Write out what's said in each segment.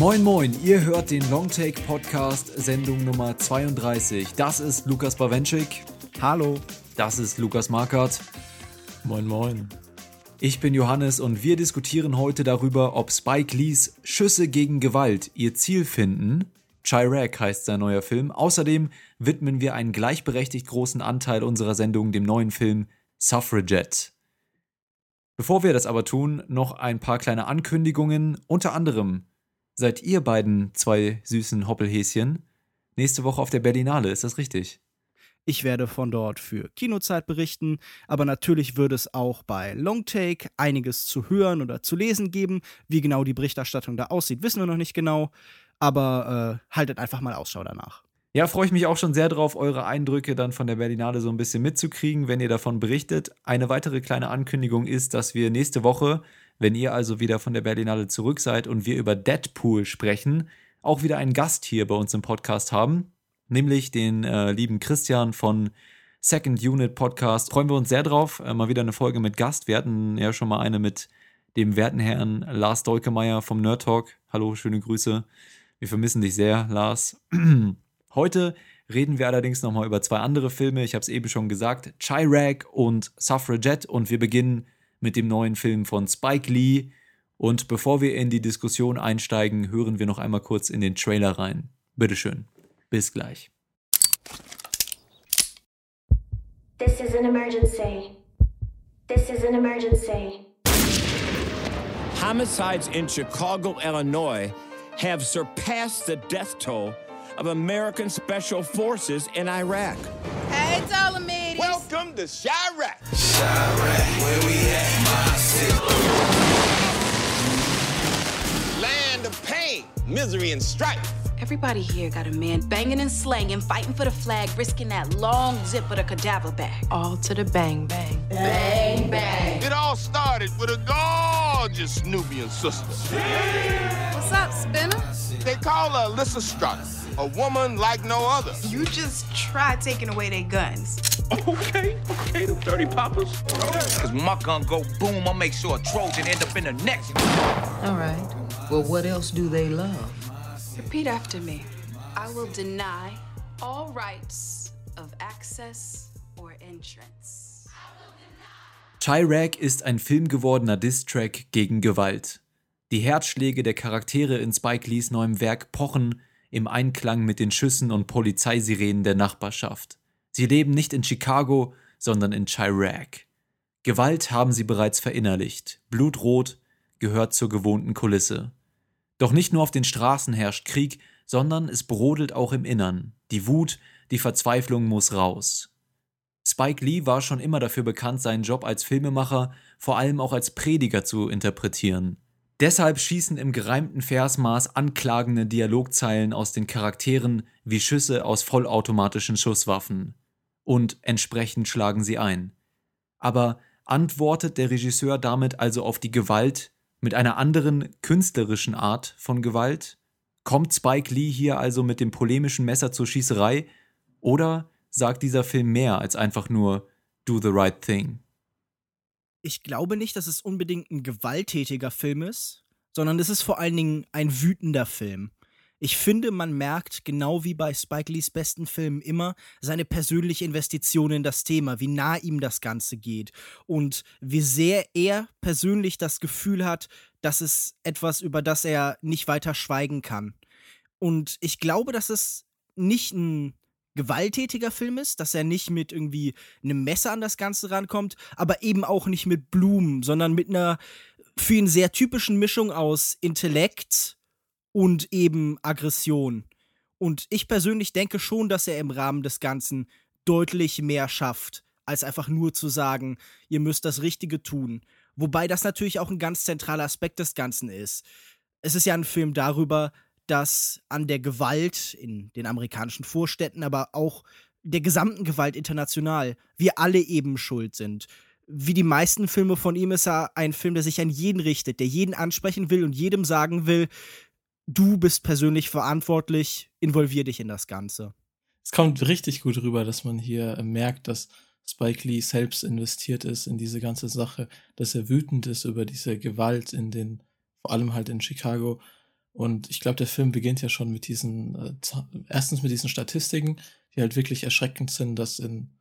Moin Moin, ihr hört den Longtake Podcast Sendung Nummer 32. Das ist Lukas Bawenschik. Hallo. Das ist Lukas Markert. Moin Moin. Ich bin Johannes und wir diskutieren heute darüber, ob Spike Lees Schüsse gegen Gewalt ihr Ziel finden. Chirac heißt sein neuer Film. Außerdem widmen wir einen gleichberechtigt großen Anteil unserer Sendung dem neuen Film Suffragette. Bevor wir das aber tun, noch ein paar kleine Ankündigungen. Unter anderem seid ihr beiden zwei süßen Hoppelhäschen nächste Woche auf der Berlinale, ist das richtig? Ich werde von dort für Kinozeit berichten, aber natürlich würde es auch bei Longtake einiges zu hören oder zu lesen geben. Wie genau die Berichterstattung da aussieht, wissen wir noch nicht genau, aber äh, haltet einfach mal Ausschau danach. Ja, freue ich mich auch schon sehr drauf, eure Eindrücke dann von der Berlinale so ein bisschen mitzukriegen, wenn ihr davon berichtet. Eine weitere kleine Ankündigung ist, dass wir nächste Woche wenn ihr also wieder von der Berlinale zurück seid und wir über Deadpool sprechen, auch wieder einen Gast hier bei uns im Podcast haben, nämlich den äh, lieben Christian von Second Unit Podcast. Freuen wir uns sehr drauf. Äh, mal wieder eine Folge mit Gast. Wir hatten ja schon mal eine mit dem werten Herrn Lars Dolkemeyer vom Nerd Talk. Hallo, schöne Grüße. Wir vermissen dich sehr, Lars. Heute reden wir allerdings nochmal über zwei andere Filme. Ich habe es eben schon gesagt: Chirac und Suffragette. Und wir beginnen mit dem neuen Film von Spike Lee. Und bevor wir in die Diskussion einsteigen, hören wir noch einmal kurz in den Trailer rein. Bitteschön. Bis gleich. This is an emergency. This is an emergency. Homicides in Chicago, Illinois have surpassed the death toll of American special forces in Iraq. Hey, Ptolemy. Welcome to Chirac. Chirac, where we at, my city? Land of pain, misery, and strife. Everybody here got a man banging and slanging, fighting for the flag, risking that long zip of the cadaver bag. All to the bang bang. Bang bang. It all started with a gorgeous Nubian sister. What's up, Spinner? They call her Alyssa Strutter, a woman like no other. You just try taking away their guns. Okay, okay, the 30 poppers. Cause my gun go boom, I'll make sure a Trojan end up in the next. All right. Well, what else do they love? Repeat after me. I will deny all rights of access or entrance. Chirac ist ein filmgewordener Diss-Track gegen Gewalt. Die Herzschläge der Charaktere in Spike Lees neuem Werk pochen im Einklang mit den Schüssen und Polizeisirenen der Nachbarschaft. Sie leben nicht in Chicago, sondern in Chirac. Gewalt haben sie bereits verinnerlicht. Blutrot gehört zur gewohnten Kulisse. Doch nicht nur auf den Straßen herrscht Krieg, sondern es brodelt auch im Innern. Die Wut, die Verzweiflung muss raus. Spike Lee war schon immer dafür bekannt, seinen Job als Filmemacher vor allem auch als Prediger zu interpretieren. Deshalb schießen im gereimten Versmaß anklagende Dialogzeilen aus den Charakteren wie Schüsse aus vollautomatischen Schusswaffen und entsprechend schlagen sie ein. Aber antwortet der Regisseur damit also auf die Gewalt mit einer anderen künstlerischen Art von Gewalt? Kommt Spike Lee hier also mit dem polemischen Messer zur Schießerei? Oder sagt dieser Film mehr als einfach nur Do the right thing? Ich glaube nicht, dass es unbedingt ein gewalttätiger Film ist, sondern es ist vor allen Dingen ein wütender Film. Ich finde, man merkt, genau wie bei Spike Lees besten Filmen immer, seine persönliche Investition in das Thema, wie nah ihm das Ganze geht und wie sehr er persönlich das Gefühl hat, dass es etwas, über das er nicht weiter schweigen kann. Und ich glaube, dass es nicht ein gewalttätiger Film ist, dass er nicht mit irgendwie einem Messer an das Ganze rankommt, aber eben auch nicht mit Blumen, sondern mit einer für ihn sehr typischen Mischung aus Intellekt, und eben Aggression. Und ich persönlich denke schon, dass er im Rahmen des Ganzen deutlich mehr schafft, als einfach nur zu sagen, ihr müsst das Richtige tun. Wobei das natürlich auch ein ganz zentraler Aspekt des Ganzen ist. Es ist ja ein Film darüber, dass an der Gewalt in den amerikanischen Vorstädten, aber auch der gesamten Gewalt international, wir alle eben schuld sind. Wie die meisten Filme von ihm ist er ein Film, der sich an jeden richtet, der jeden ansprechen will und jedem sagen will, du bist persönlich verantwortlich, involvier dich in das Ganze. es kommt richtig gut rüber, dass man hier äh, merkt, dass Spike Lee selbst investiert ist in diese ganze Sache, dass er wütend ist über diese Gewalt in den, vor allem halt in Chicago. Und ich glaube, der Film beginnt ja schon mit diesen, äh, erstens mit diesen Statistiken, die halt wirklich erschreckend sind, dass in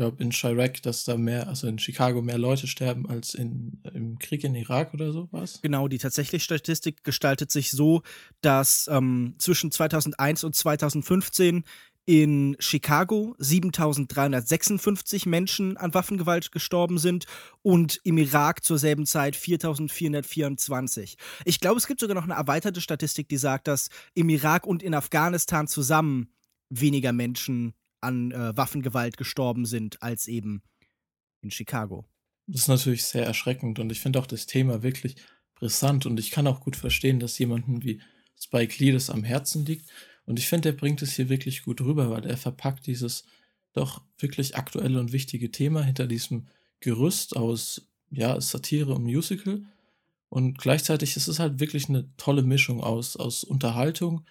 glaube, in Chirac, dass da mehr, also in Chicago mehr Leute sterben als in, im Krieg in Irak oder so was? Genau, die tatsächliche Statistik gestaltet sich so, dass ähm, zwischen 2001 und 2015 in Chicago 7356 Menschen an Waffengewalt gestorben sind und im Irak zur selben Zeit 4424. Ich glaube, es gibt sogar noch eine erweiterte Statistik, die sagt, dass im Irak und in Afghanistan zusammen weniger Menschen an äh, Waffengewalt gestorben sind, als eben in Chicago. Das ist natürlich sehr erschreckend und ich finde auch das Thema wirklich brisant und ich kann auch gut verstehen, dass jemanden wie Spike Lee das am Herzen liegt und ich finde, er bringt es hier wirklich gut rüber, weil er verpackt dieses doch wirklich aktuelle und wichtige Thema hinter diesem Gerüst aus ja, Satire und Musical und gleichzeitig ist es halt wirklich eine tolle Mischung aus, aus Unterhaltung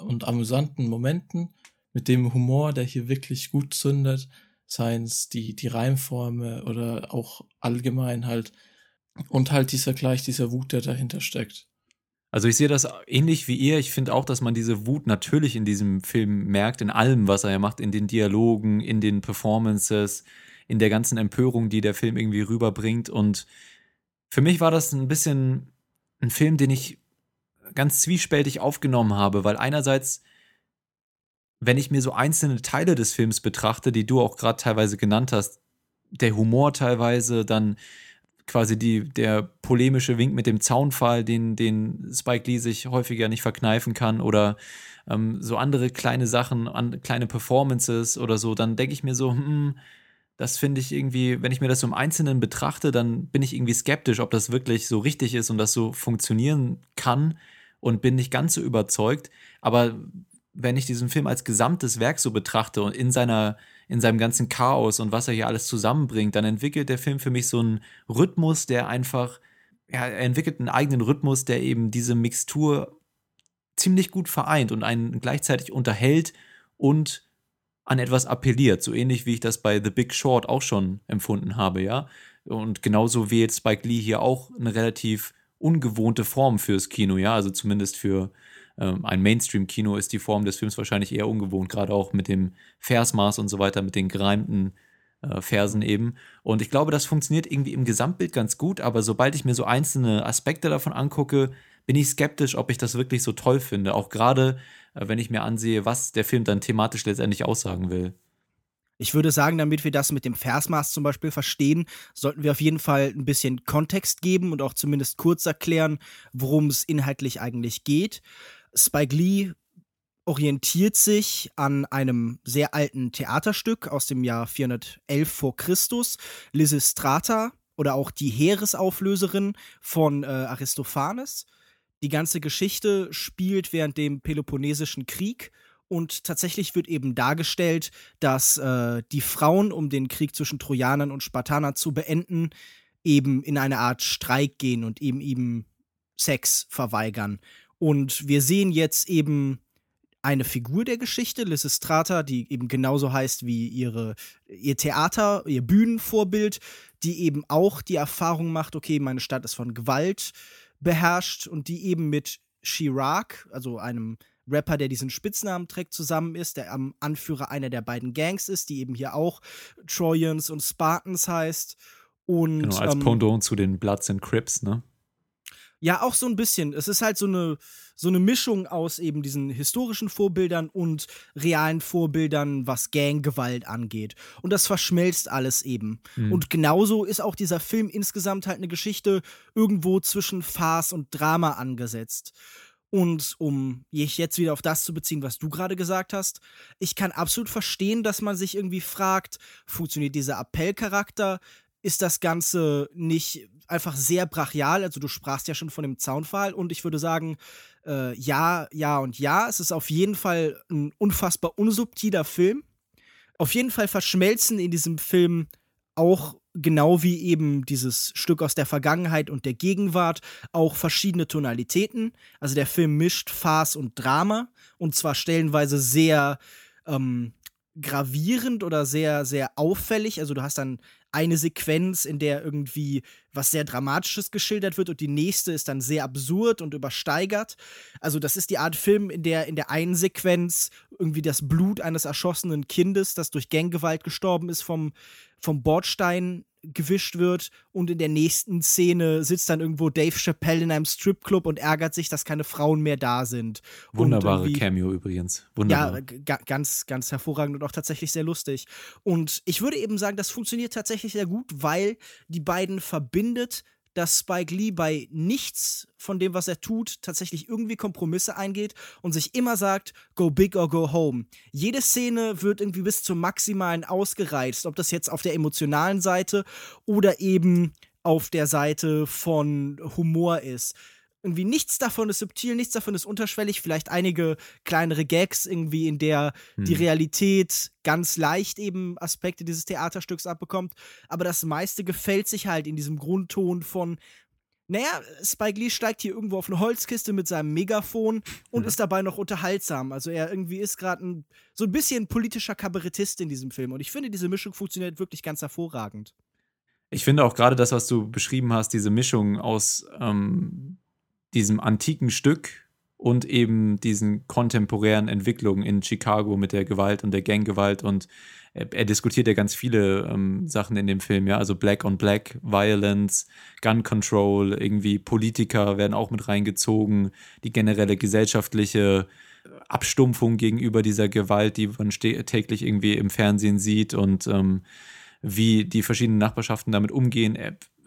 und amüsanten Momenten mit dem Humor, der hier wirklich gut zündet, seien es die, die Reimformen oder auch allgemein halt. Und halt dieser gleich, dieser Wut, der dahinter steckt. Also ich sehe das ähnlich wie ihr. Ich finde auch, dass man diese Wut natürlich in diesem Film merkt, in allem, was er macht, in den Dialogen, in den Performances, in der ganzen Empörung, die der Film irgendwie rüberbringt. Und für mich war das ein bisschen ein Film, den ich ganz zwiespältig aufgenommen habe, weil einerseits wenn ich mir so einzelne Teile des Films betrachte, die du auch gerade teilweise genannt hast, der Humor teilweise, dann quasi die, der polemische Wink mit dem Zaunfall, den, den Spike Lee sich häufiger nicht verkneifen kann oder ähm, so andere kleine Sachen, an, kleine Performances oder so, dann denke ich mir so, hm, das finde ich irgendwie, wenn ich mir das so im Einzelnen betrachte, dann bin ich irgendwie skeptisch, ob das wirklich so richtig ist und das so funktionieren kann und bin nicht ganz so überzeugt. Aber wenn ich diesen Film als gesamtes Werk so betrachte und in seiner in seinem ganzen Chaos und was er hier alles zusammenbringt, dann entwickelt der Film für mich so einen Rhythmus, der einfach ja, er entwickelt einen eigenen Rhythmus, der eben diese Mixtur ziemlich gut vereint und einen gleichzeitig unterhält und an etwas appelliert, so ähnlich wie ich das bei The Big Short auch schon empfunden habe, ja. Und genauso wählt Spike Lee hier auch eine relativ ungewohnte Form fürs Kino, ja, also zumindest für ähm, ein Mainstream-Kino ist die Form des Films wahrscheinlich eher ungewohnt, gerade auch mit dem Versmaß und so weiter, mit den gereimten äh, Versen eben. Und ich glaube, das funktioniert irgendwie im Gesamtbild ganz gut, aber sobald ich mir so einzelne Aspekte davon angucke, bin ich skeptisch, ob ich das wirklich so toll finde. Auch gerade, äh, wenn ich mir ansehe, was der Film dann thematisch letztendlich aussagen will. Ich würde sagen, damit wir das mit dem Versmaß zum Beispiel verstehen, sollten wir auf jeden Fall ein bisschen Kontext geben und auch zumindest kurz erklären, worum es inhaltlich eigentlich geht. Spike Lee orientiert sich an einem sehr alten Theaterstück aus dem Jahr 411 vor Christus, Lysistrata oder auch die Heeresauflöserin von äh, Aristophanes. Die ganze Geschichte spielt während dem Peloponnesischen Krieg und tatsächlich wird eben dargestellt, dass äh, die Frauen, um den Krieg zwischen Trojanern und Spartanern zu beenden, eben in eine Art Streik gehen und eben ihm Sex verweigern. Und wir sehen jetzt eben eine Figur der Geschichte, Lysistrata, die eben genauso heißt wie ihre, ihr Theater, ihr Bühnenvorbild, die eben auch die Erfahrung macht, okay, meine Stadt ist von Gewalt beherrscht und die eben mit Chirac, also einem Rapper, der diesen Spitznamen trägt, zusammen ist, der am Anführer einer der beiden Gangs ist, die eben hier auch Trojans und Spartans heißt. Und, genau, als ähm, Pendant zu den Bloods and Crips, ne? Ja, auch so ein bisschen. Es ist halt so eine, so eine Mischung aus eben diesen historischen Vorbildern und realen Vorbildern, was Ganggewalt angeht. Und das verschmelzt alles eben. Mhm. Und genauso ist auch dieser Film insgesamt halt eine Geschichte irgendwo zwischen Farce und Drama angesetzt. Und um jetzt wieder auf das zu beziehen, was du gerade gesagt hast, ich kann absolut verstehen, dass man sich irgendwie fragt, funktioniert dieser Appellcharakter? Ist das Ganze nicht einfach sehr brachial. Also du sprachst ja schon von dem Zaunfall und ich würde sagen, äh, ja, ja und ja. Es ist auf jeden Fall ein unfassbar unsubtiler Film. Auf jeden Fall verschmelzen in diesem Film auch genau wie eben dieses Stück aus der Vergangenheit und der Gegenwart auch verschiedene Tonalitäten. Also der Film mischt Farce und Drama und zwar stellenweise sehr ähm, gravierend oder sehr, sehr auffällig. Also du hast dann eine Sequenz, in der irgendwie was sehr Dramatisches geschildert wird und die nächste ist dann sehr absurd und übersteigert. Also das ist die Art Film, in der in der einen Sequenz irgendwie das Blut eines erschossenen Kindes, das durch Ganggewalt gestorben ist, vom, vom Bordstein gewischt wird und in der nächsten Szene sitzt dann irgendwo Dave Chappelle in einem Stripclub und ärgert sich, dass keine Frauen mehr da sind. Wunderbare Cameo übrigens. Wunderbar. Ja, ganz, ganz hervorragend und auch tatsächlich sehr lustig. Und ich würde eben sagen, das funktioniert tatsächlich sehr gut, weil die beiden verbindet dass Spike Lee bei nichts von dem, was er tut, tatsächlich irgendwie Kompromisse eingeht und sich immer sagt, go big or go home. Jede Szene wird irgendwie bis zum Maximalen ausgereizt, ob das jetzt auf der emotionalen Seite oder eben auf der Seite von Humor ist irgendwie nichts davon ist subtil, nichts davon ist unterschwellig, vielleicht einige kleinere Gags irgendwie, in der hm. die Realität ganz leicht eben Aspekte dieses Theaterstücks abbekommt, aber das meiste gefällt sich halt in diesem Grundton von naja, Spike Lee steigt hier irgendwo auf eine Holzkiste mit seinem Megafon und mhm. ist dabei noch unterhaltsam. Also er irgendwie ist gerade so ein bisschen politischer Kabarettist in diesem Film. Und ich finde, diese Mischung funktioniert wirklich ganz hervorragend. Ich finde auch gerade das, was du beschrieben hast, diese Mischung aus ähm, diesem antiken Stück und eben diesen kontemporären Entwicklungen in Chicago mit der Gewalt und der Ganggewalt. Und er, er diskutiert ja ganz viele ähm, Sachen in dem Film, ja, also Black on Black, Violence, Gun Control, irgendwie Politiker werden auch mit reingezogen, die generelle gesellschaftliche Abstumpfung gegenüber dieser Gewalt, die man täglich irgendwie im Fernsehen sieht. Und ähm, wie die verschiedenen Nachbarschaften damit umgehen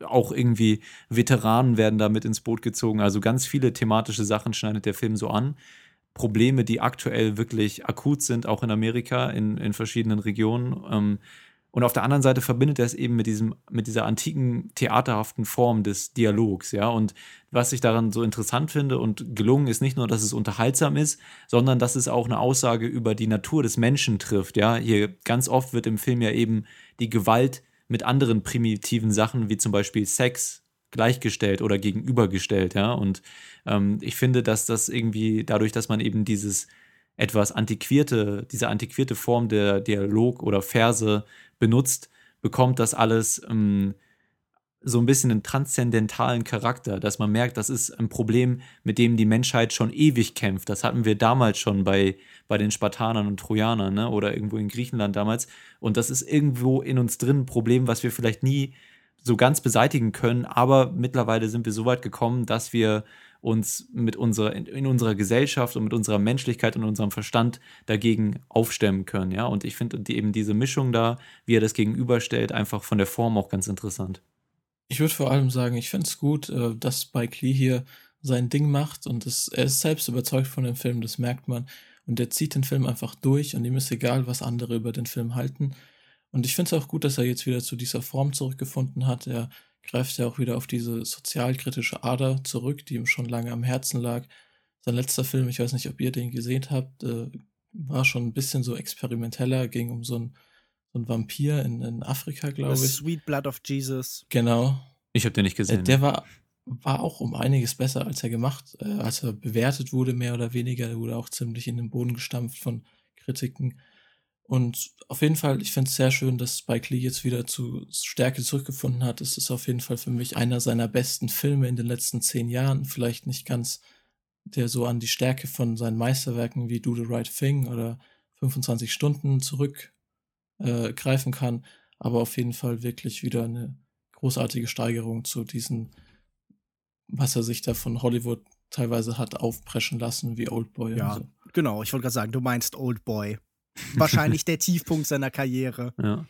auch irgendwie Veteranen werden da mit ins Boot gezogen. Also ganz viele thematische Sachen schneidet der Film so an. Probleme, die aktuell wirklich akut sind, auch in Amerika, in, in verschiedenen Regionen. Ähm, und auf der anderen Seite verbindet er es eben mit diesem, mit dieser antiken theaterhaften Form des Dialogs, ja. Und was ich daran so interessant finde und gelungen ist nicht nur, dass es unterhaltsam ist, sondern dass es auch eine Aussage über die Natur des Menschen trifft, ja. Hier ganz oft wird im Film ja eben die Gewalt mit anderen primitiven Sachen wie zum Beispiel Sex gleichgestellt oder gegenübergestellt, ja. Und ähm, ich finde, dass das irgendwie dadurch, dass man eben dieses etwas antiquierte, diese antiquierte Form der Dialog oder Verse benutzt, bekommt das alles ähm, so ein bisschen einen transzendentalen Charakter, dass man merkt, das ist ein Problem, mit dem die Menschheit schon ewig kämpft. Das hatten wir damals schon bei, bei den Spartanern und Trojanern ne? oder irgendwo in Griechenland damals. Und das ist irgendwo in uns drin ein Problem, was wir vielleicht nie so ganz beseitigen können. Aber mittlerweile sind wir so weit gekommen, dass wir uns mit unserer, in unserer Gesellschaft und mit unserer Menschlichkeit und unserem Verstand dagegen aufstemmen können. Ja? Und ich finde die, eben diese Mischung da, wie er das gegenüberstellt, einfach von der Form auch ganz interessant. Ich würde vor allem sagen, ich finde es gut, äh, dass Spike Lee hier sein Ding macht und das, er ist selbst überzeugt von dem Film, das merkt man. Und er zieht den Film einfach durch und ihm ist egal, was andere über den Film halten. Und ich finde es auch gut, dass er jetzt wieder zu dieser Form zurückgefunden hat. Er greift ja auch wieder auf diese sozialkritische Ader zurück, die ihm schon lange am Herzen lag. Sein letzter Film, ich weiß nicht, ob ihr den gesehen habt, äh, war schon ein bisschen so experimenteller, ging um so ein so ein Vampir in, in Afrika, glaube ich. Sweet Blood of Jesus. Genau. Ich habe den nicht gesehen. Äh, der war, war auch um einiges besser, als er gemacht, äh, als er bewertet wurde, mehr oder weniger. Der wurde auch ziemlich in den Boden gestampft von Kritiken. Und auf jeden Fall, ich finde es sehr schön, dass Spike Lee jetzt wieder zu Stärke zurückgefunden hat. Es ist auf jeden Fall für mich einer seiner besten Filme in den letzten zehn Jahren. Vielleicht nicht ganz der so an die Stärke von seinen Meisterwerken wie Do the Right Thing oder 25 Stunden zurück äh, greifen kann, aber auf jeden Fall wirklich wieder eine großartige Steigerung zu diesen, was er sich da von Hollywood teilweise hat aufpreschen lassen, wie Old Boy. Ja, so. genau. Ich wollte gerade sagen, du meinst Old Boy. Wahrscheinlich der Tiefpunkt seiner Karriere. Ja.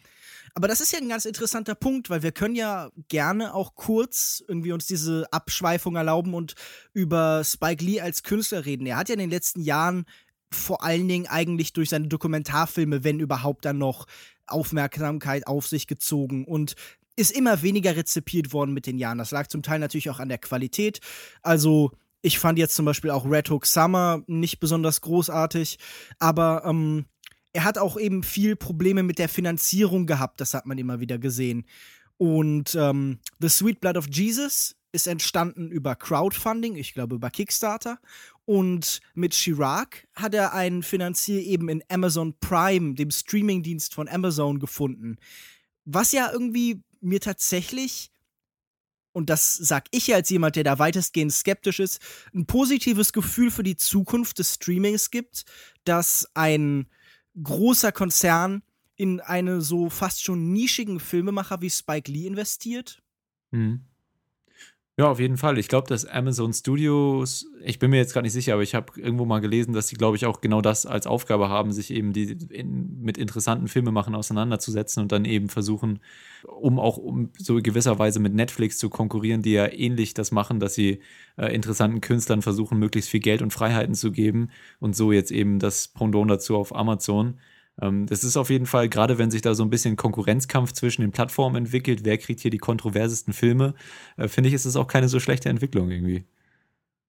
Aber das ist ja ein ganz interessanter Punkt, weil wir können ja gerne auch kurz irgendwie uns diese Abschweifung erlauben und über Spike Lee als Künstler reden. Er hat ja in den letzten Jahren vor allen Dingen eigentlich durch seine Dokumentarfilme, wenn überhaupt dann noch, Aufmerksamkeit auf sich gezogen und ist immer weniger rezipiert worden mit den Jahren. Das lag zum Teil natürlich auch an der Qualität. Also ich fand jetzt zum Beispiel auch Red Hook Summer nicht besonders großartig, aber ähm, er hat auch eben viel Probleme mit der Finanzierung gehabt, das hat man immer wieder gesehen. Und ähm, The Sweet Blood of Jesus ist entstanden über Crowdfunding, ich glaube über Kickstarter. Und mit Chirac hat er einen Finanzier eben in Amazon Prime, dem Streamingdienst von Amazon, gefunden. Was ja irgendwie mir tatsächlich, und das sag ich als jemand, der da weitestgehend skeptisch ist, ein positives Gefühl für die Zukunft des Streamings gibt, dass ein großer Konzern in eine so fast schon nischigen Filmemacher wie Spike Lee investiert. Mhm. Ja, auf jeden Fall. Ich glaube, dass Amazon Studios, ich bin mir jetzt gar nicht sicher, aber ich habe irgendwo mal gelesen, dass sie, glaube ich, auch genau das als Aufgabe haben, sich eben die, in, mit interessanten Filmemachern auseinanderzusetzen und dann eben versuchen, um auch um so gewisserweise mit Netflix zu konkurrieren, die ja ähnlich das machen, dass sie äh, interessanten Künstlern versuchen, möglichst viel Geld und Freiheiten zu geben und so jetzt eben das Pendant dazu auf Amazon. Ähm, das ist auf jeden Fall, gerade wenn sich da so ein bisschen Konkurrenzkampf zwischen den Plattformen entwickelt, wer kriegt hier die kontroversesten Filme, äh, finde ich, ist es auch keine so schlechte Entwicklung irgendwie.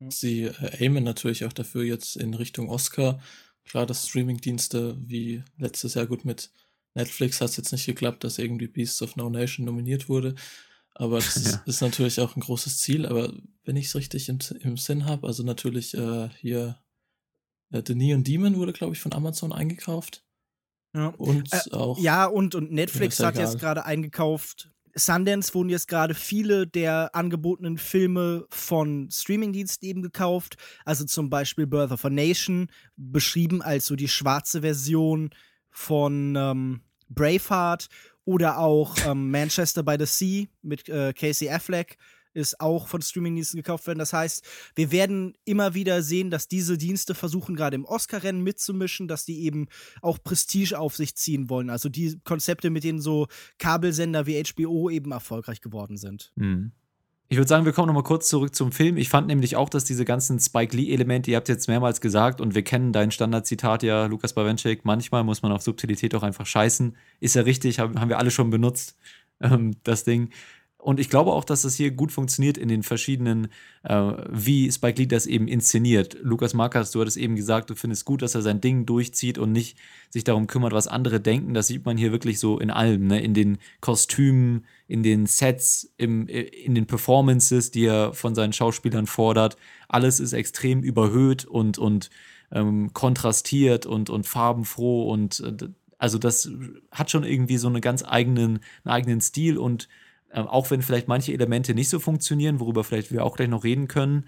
Sie äh, aimen natürlich auch dafür jetzt in Richtung Oscar. Klar, dass Streamingdienste wie letztes Jahr gut mit Netflix hat es jetzt nicht geklappt, dass irgendwie Beasts of No Nation nominiert wurde. Aber das ja. ist natürlich auch ein großes Ziel. Aber wenn ich es richtig im, im Sinn habe, also natürlich äh, hier äh, The Neon Demon wurde, glaube ich, von Amazon eingekauft. Ja. Und äh, auch. Ja, und, und Netflix hat egal. jetzt gerade eingekauft. Sundance wurden jetzt gerade viele der angebotenen Filme von Streamingdiensten eben gekauft. Also zum Beispiel Birth of a Nation, beschrieben als so die schwarze Version von ähm, Braveheart oder auch ähm, Manchester by the Sea mit äh, Casey Affleck ist auch von Streamingdiensten gekauft werden. Das heißt, wir werden immer wieder sehen, dass diese Dienste versuchen, gerade im Oscar-Rennen mitzumischen, dass die eben auch Prestige auf sich ziehen wollen. Also die Konzepte, mit denen so Kabelsender wie HBO eben erfolgreich geworden sind. Mhm. Ich würde sagen, wir kommen nochmal kurz zurück zum Film. Ich fand nämlich auch, dass diese ganzen Spike Lee-Elemente, ihr habt jetzt mehrmals gesagt und wir kennen dein Standardzitat ja, Lukas Bawenschik, manchmal muss man auf Subtilität auch einfach scheißen. Ist ja richtig, haben wir alle schon benutzt, ähm, das Ding. Und ich glaube auch, dass das hier gut funktioniert in den verschiedenen, äh, wie Spike Lee das eben inszeniert. Lukas Markas, du hattest eben gesagt, du findest gut, dass er sein Ding durchzieht und nicht sich darum kümmert, was andere denken. Das sieht man hier wirklich so in allem, ne? in den Kostümen, in den Sets, im, in den Performances, die er von seinen Schauspielern fordert. Alles ist extrem überhöht und, und ähm, kontrastiert und, und farbenfroh und äh, also das hat schon irgendwie so einen ganz eigenen, einen eigenen Stil und ähm, auch wenn vielleicht manche Elemente nicht so funktionieren, worüber vielleicht wir auch gleich noch reden können,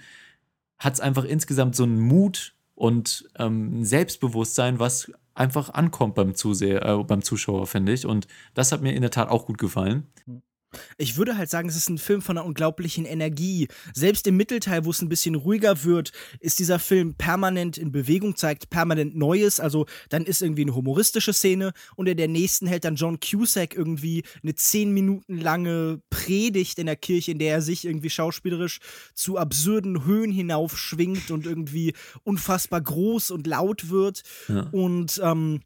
hat es einfach insgesamt so einen Mut und ähm, ein Selbstbewusstsein, was einfach ankommt beim Zuseher, äh, beim Zuschauer, finde ich. Und das hat mir in der Tat auch gut gefallen. Ich würde halt sagen, es ist ein Film von einer unglaublichen Energie. Selbst im Mittelteil, wo es ein bisschen ruhiger wird, ist dieser Film permanent in Bewegung, zeigt permanent Neues. Also dann ist irgendwie eine humoristische Szene und in der nächsten hält dann John Cusack irgendwie eine zehn Minuten lange Predigt in der Kirche, in der er sich irgendwie schauspielerisch zu absurden Höhen hinaufschwingt und irgendwie unfassbar groß und laut wird. Ja. Und ähm,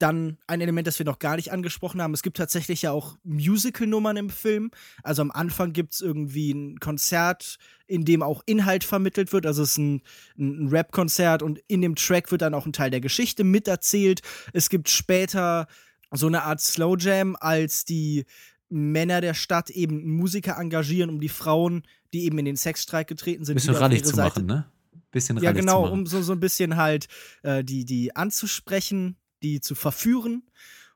dann ein Element, das wir noch gar nicht angesprochen haben. Es gibt tatsächlich ja auch Musical-Nummern im Film. Also am Anfang gibt es irgendwie ein Konzert, in dem auch Inhalt vermittelt wird. Also es ist ein, ein Rap-Konzert und in dem Track wird dann auch ein Teil der Geschichte miterzählt. Es gibt später so eine Art Slow Jam, als die Männer der Stadt eben Musiker engagieren, um die Frauen, die eben in den Sexstreik getreten sind, bisschen rallig zu Seite machen, ne? Bisschen ja, genau, um so, so ein bisschen halt äh, die, die anzusprechen die zu verführen.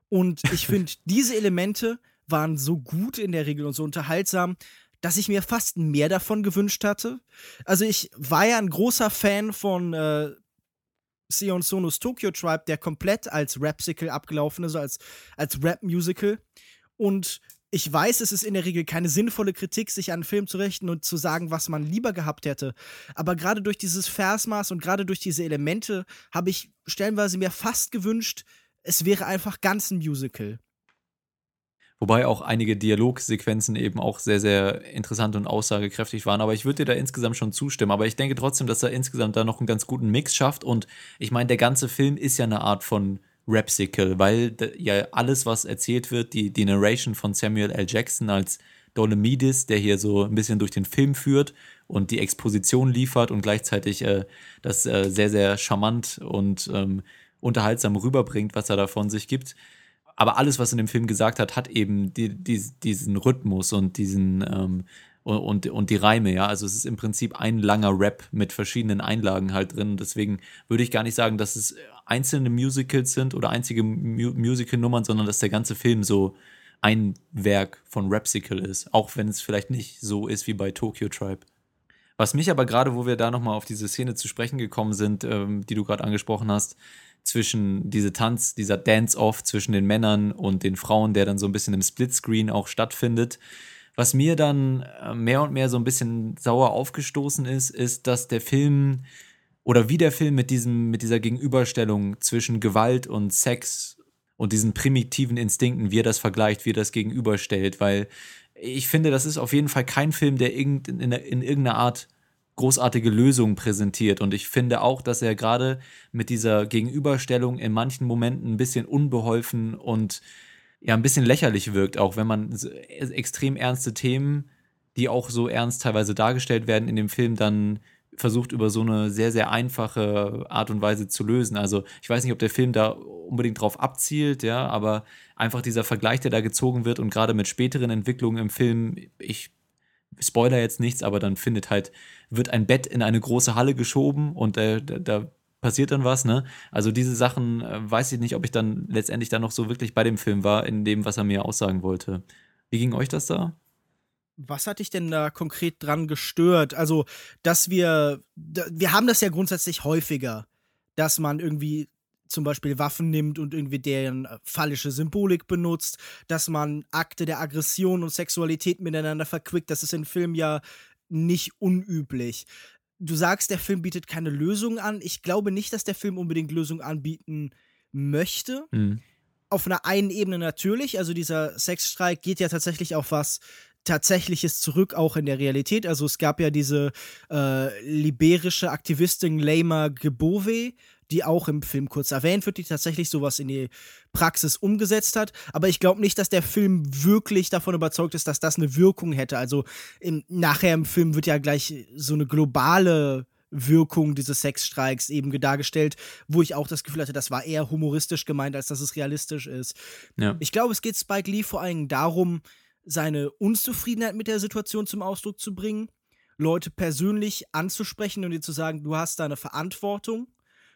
Und ich finde, diese Elemente waren so gut in der Regel und so unterhaltsam, dass ich mir fast mehr davon gewünscht hatte. Also ich war ja ein großer Fan von äh, Sion Sonos Tokyo Tribe, der komplett als Rapsicle abgelaufen ist, als, als Rap-Musical. Und ich weiß, es ist in der Regel keine sinnvolle Kritik, sich an einen Film zu richten und zu sagen, was man lieber gehabt hätte. Aber gerade durch dieses Versmaß und gerade durch diese Elemente habe ich stellenweise mir fast gewünscht, es wäre einfach ganz ein Musical. Wobei auch einige Dialogsequenzen eben auch sehr, sehr interessant und aussagekräftig waren. Aber ich würde dir da insgesamt schon zustimmen. Aber ich denke trotzdem, dass er insgesamt da noch einen ganz guten Mix schafft. Und ich meine, der ganze Film ist ja eine Art von Rapsicle, weil ja alles, was erzählt wird, die, die Narration von Samuel L. Jackson als Dolomidis, der hier so ein bisschen durch den Film führt und die Exposition liefert und gleichzeitig äh, das äh, sehr, sehr charmant und ähm, unterhaltsam rüberbringt, was er da von sich gibt. Aber alles, was in dem Film gesagt hat, hat eben die, die, diesen Rhythmus und diesen, ähm, und, und, die Reime, ja. Also es ist im Prinzip ein langer Rap mit verschiedenen Einlagen halt drin. Deswegen würde ich gar nicht sagen, dass es einzelne Musicals sind oder einzige Mu Musical-Nummern, sondern dass der ganze Film so ein Werk von Rapsicle ist. Auch wenn es vielleicht nicht so ist wie bei Tokyo Tribe. Was mich aber gerade, wo wir da nochmal auf diese Szene zu sprechen gekommen sind, ähm, die du gerade angesprochen hast, zwischen diese Tanz, dieser Dance-Off zwischen den Männern und den Frauen, der dann so ein bisschen im Splitscreen auch stattfindet. Was mir dann äh, mehr und mehr so ein bisschen sauer aufgestoßen ist, ist, dass der Film oder wie der Film mit diesem, mit dieser Gegenüberstellung zwischen Gewalt und Sex und diesen primitiven Instinkten, wie er das vergleicht, wie er das gegenüberstellt, weil ich finde, das ist auf jeden Fall kein Film, der in, in, in irgendeiner Art großartige Lösungen präsentiert. Und ich finde auch, dass er gerade mit dieser Gegenüberstellung in manchen Momenten ein bisschen unbeholfen und ja, ein bisschen lächerlich wirkt, auch wenn man extrem ernste Themen, die auch so ernst teilweise dargestellt werden in dem Film, dann versucht über so eine sehr, sehr einfache Art und Weise zu lösen. Also ich weiß nicht, ob der Film da unbedingt drauf abzielt, ja, aber einfach dieser Vergleich, der da gezogen wird und gerade mit späteren Entwicklungen im Film, ich spoiler jetzt nichts, aber dann findet halt, wird ein Bett in eine große Halle geschoben und äh, da, da passiert dann was, ne? Also diese Sachen äh, weiß ich nicht, ob ich dann letztendlich dann noch so wirklich bei dem Film war, in dem, was er mir aussagen wollte. Wie ging euch das da? Was hat dich denn da konkret dran gestört? Also, dass wir, wir haben das ja grundsätzlich häufiger, dass man irgendwie zum Beispiel Waffen nimmt und irgendwie deren äh, phallische Symbolik benutzt, dass man Akte der Aggression und Sexualität miteinander verquickt. Das ist in Filmen ja nicht unüblich. Du sagst, der Film bietet keine Lösung an. Ich glaube nicht, dass der Film unbedingt Lösungen anbieten möchte. Mhm. Auf einer einen Ebene natürlich. Also dieser Sexstreik geht ja tatsächlich auf was Tatsächliches zurück, auch in der Realität. Also es gab ja diese äh, liberische Aktivistin Leima Gebove, die auch im Film kurz erwähnt wird, die tatsächlich sowas in die Praxis umgesetzt hat. Aber ich glaube nicht, dass der Film wirklich davon überzeugt ist, dass das eine Wirkung hätte. Also im, nachher im Film wird ja gleich so eine globale Wirkung dieses Sexstreiks eben dargestellt, wo ich auch das Gefühl hatte, das war eher humoristisch gemeint, als dass es realistisch ist. Ja. Ich glaube, es geht Spike Lee vor allem darum, seine Unzufriedenheit mit der Situation zum Ausdruck zu bringen, Leute persönlich anzusprechen und ihr zu sagen, du hast da eine Verantwortung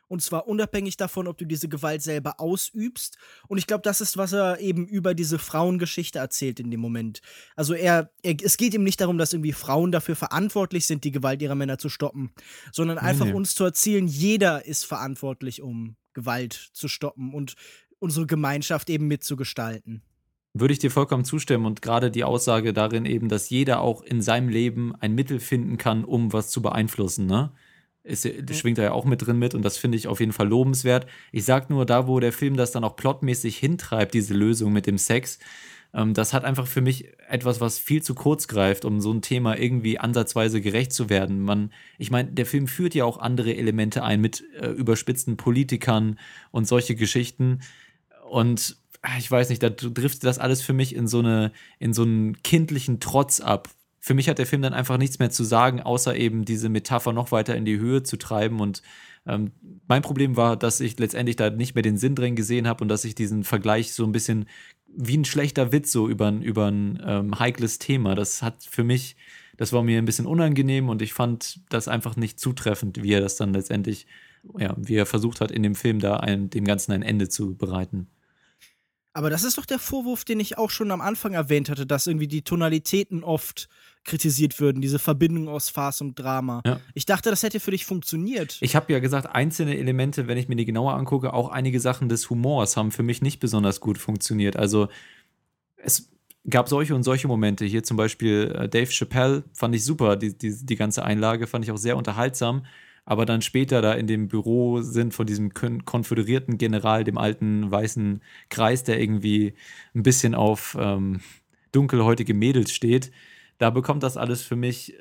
und zwar unabhängig davon, ob du diese Gewalt selber ausübst. Und ich glaube, das ist, was er eben über diese Frauengeschichte erzählt in dem Moment. Also er, er, es geht ihm nicht darum, dass irgendwie Frauen dafür verantwortlich sind, die Gewalt ihrer Männer zu stoppen, sondern einfach nee. uns zu erzählen, jeder ist verantwortlich, um Gewalt zu stoppen und unsere Gemeinschaft eben mitzugestalten. Würde ich dir vollkommen zustimmen und gerade die Aussage darin eben, dass jeder auch in seinem Leben ein Mittel finden kann, um was zu beeinflussen, ne? Ist, das schwingt da ja auch mit drin mit und das finde ich auf jeden Fall lobenswert. Ich sag nur, da wo der Film das dann auch plotmäßig hintreibt, diese Lösung mit dem Sex, ähm, das hat einfach für mich etwas, was viel zu kurz greift, um so ein Thema irgendwie ansatzweise gerecht zu werden. Man, ich meine, der Film führt ja auch andere Elemente ein mit äh, überspitzten Politikern und solche Geschichten und ah, ich weiß nicht, da driftet das alles für mich in so eine, in so einen kindlichen Trotz ab, für mich hat der Film dann einfach nichts mehr zu sagen, außer eben diese Metapher noch weiter in die Höhe zu treiben. Und ähm, mein Problem war, dass ich letztendlich da nicht mehr den Sinn drin gesehen habe und dass ich diesen Vergleich so ein bisschen wie ein schlechter Witz so über, über ein ähm, heikles Thema. Das hat für mich, das war mir ein bisschen unangenehm und ich fand das einfach nicht zutreffend, wie er das dann letztendlich, ja, wie er versucht hat, in dem Film da ein, dem Ganzen ein Ende zu bereiten. Aber das ist doch der Vorwurf, den ich auch schon am Anfang erwähnt hatte, dass irgendwie die Tonalitäten oft kritisiert würden, diese Verbindung aus Farce und Drama. Ja. Ich dachte, das hätte für dich funktioniert. Ich habe ja gesagt, einzelne Elemente, wenn ich mir die genauer angucke, auch einige Sachen des Humors haben für mich nicht besonders gut funktioniert. Also es gab solche und solche Momente. Hier zum Beispiel äh, Dave Chappelle fand ich super, die, die, die ganze Einlage fand ich auch sehr unterhaltsam aber dann später da in dem Büro sind von diesem konföderierten General, dem alten weißen Kreis, der irgendwie ein bisschen auf ähm, dunkelhäutige Mädels steht, da bekommt das alles für mich äh,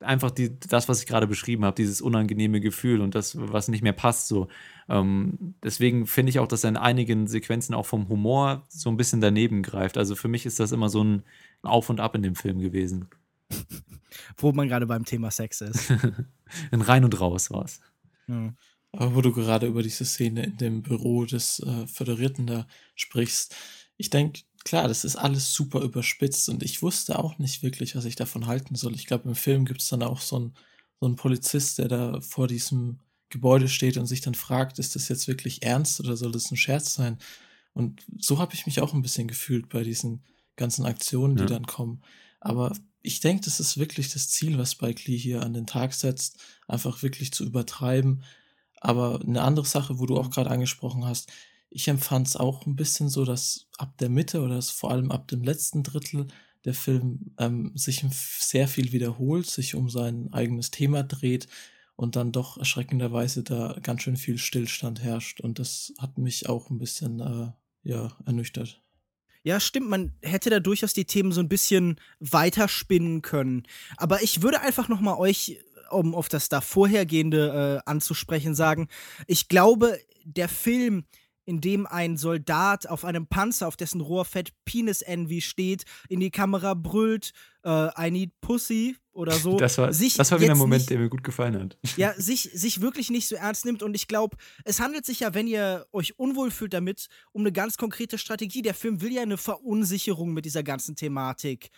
einfach die, das, was ich gerade beschrieben habe, dieses unangenehme Gefühl und das, was nicht mehr passt. So. Ähm, deswegen finde ich auch, dass er in einigen Sequenzen auch vom Humor so ein bisschen daneben greift. Also für mich ist das immer so ein Auf und Ab in dem Film gewesen. Wo man gerade beim Thema Sex ist. in rein und raus war es. Ja. Aber wo du gerade über diese Szene in dem Büro des äh, Föderierten da sprichst, ich denke, klar, das ist alles super überspitzt und ich wusste auch nicht wirklich, was ich davon halten soll. Ich glaube, im Film gibt es dann auch so einen, so einen Polizist, der da vor diesem Gebäude steht und sich dann fragt, ist das jetzt wirklich ernst oder soll das ein Scherz sein? Und so habe ich mich auch ein bisschen gefühlt bei diesen ganzen Aktionen, die ja. dann kommen. Aber ich denke, das ist wirklich das Ziel, was Spike Lee hier an den Tag setzt, einfach wirklich zu übertreiben. Aber eine andere Sache, wo du auch gerade angesprochen hast, ich empfand es auch ein bisschen so, dass ab der Mitte oder vor allem ab dem letzten Drittel der Film ähm, sich sehr viel wiederholt, sich um sein eigenes Thema dreht und dann doch erschreckenderweise da ganz schön viel Stillstand herrscht. Und das hat mich auch ein bisschen äh, ja, ernüchtert. Ja, stimmt, man hätte da durchaus die Themen so ein bisschen weiterspinnen können. Aber ich würde einfach noch mal euch, um auf das da vorhergehende äh, anzusprechen, sagen, ich glaube, der Film in dem ein Soldat auf einem Panzer, auf dessen Rohrfett Penis Envy steht, in die Kamera brüllt, äh, I need Pussy oder so. Das war, sich das war wieder ein Moment, nicht, der mir gut gefallen hat. Ja, sich, sich wirklich nicht so ernst nimmt. Und ich glaube, es handelt sich ja, wenn ihr euch unwohl fühlt damit, um eine ganz konkrete Strategie. Der Film will ja eine Verunsicherung mit dieser ganzen Thematik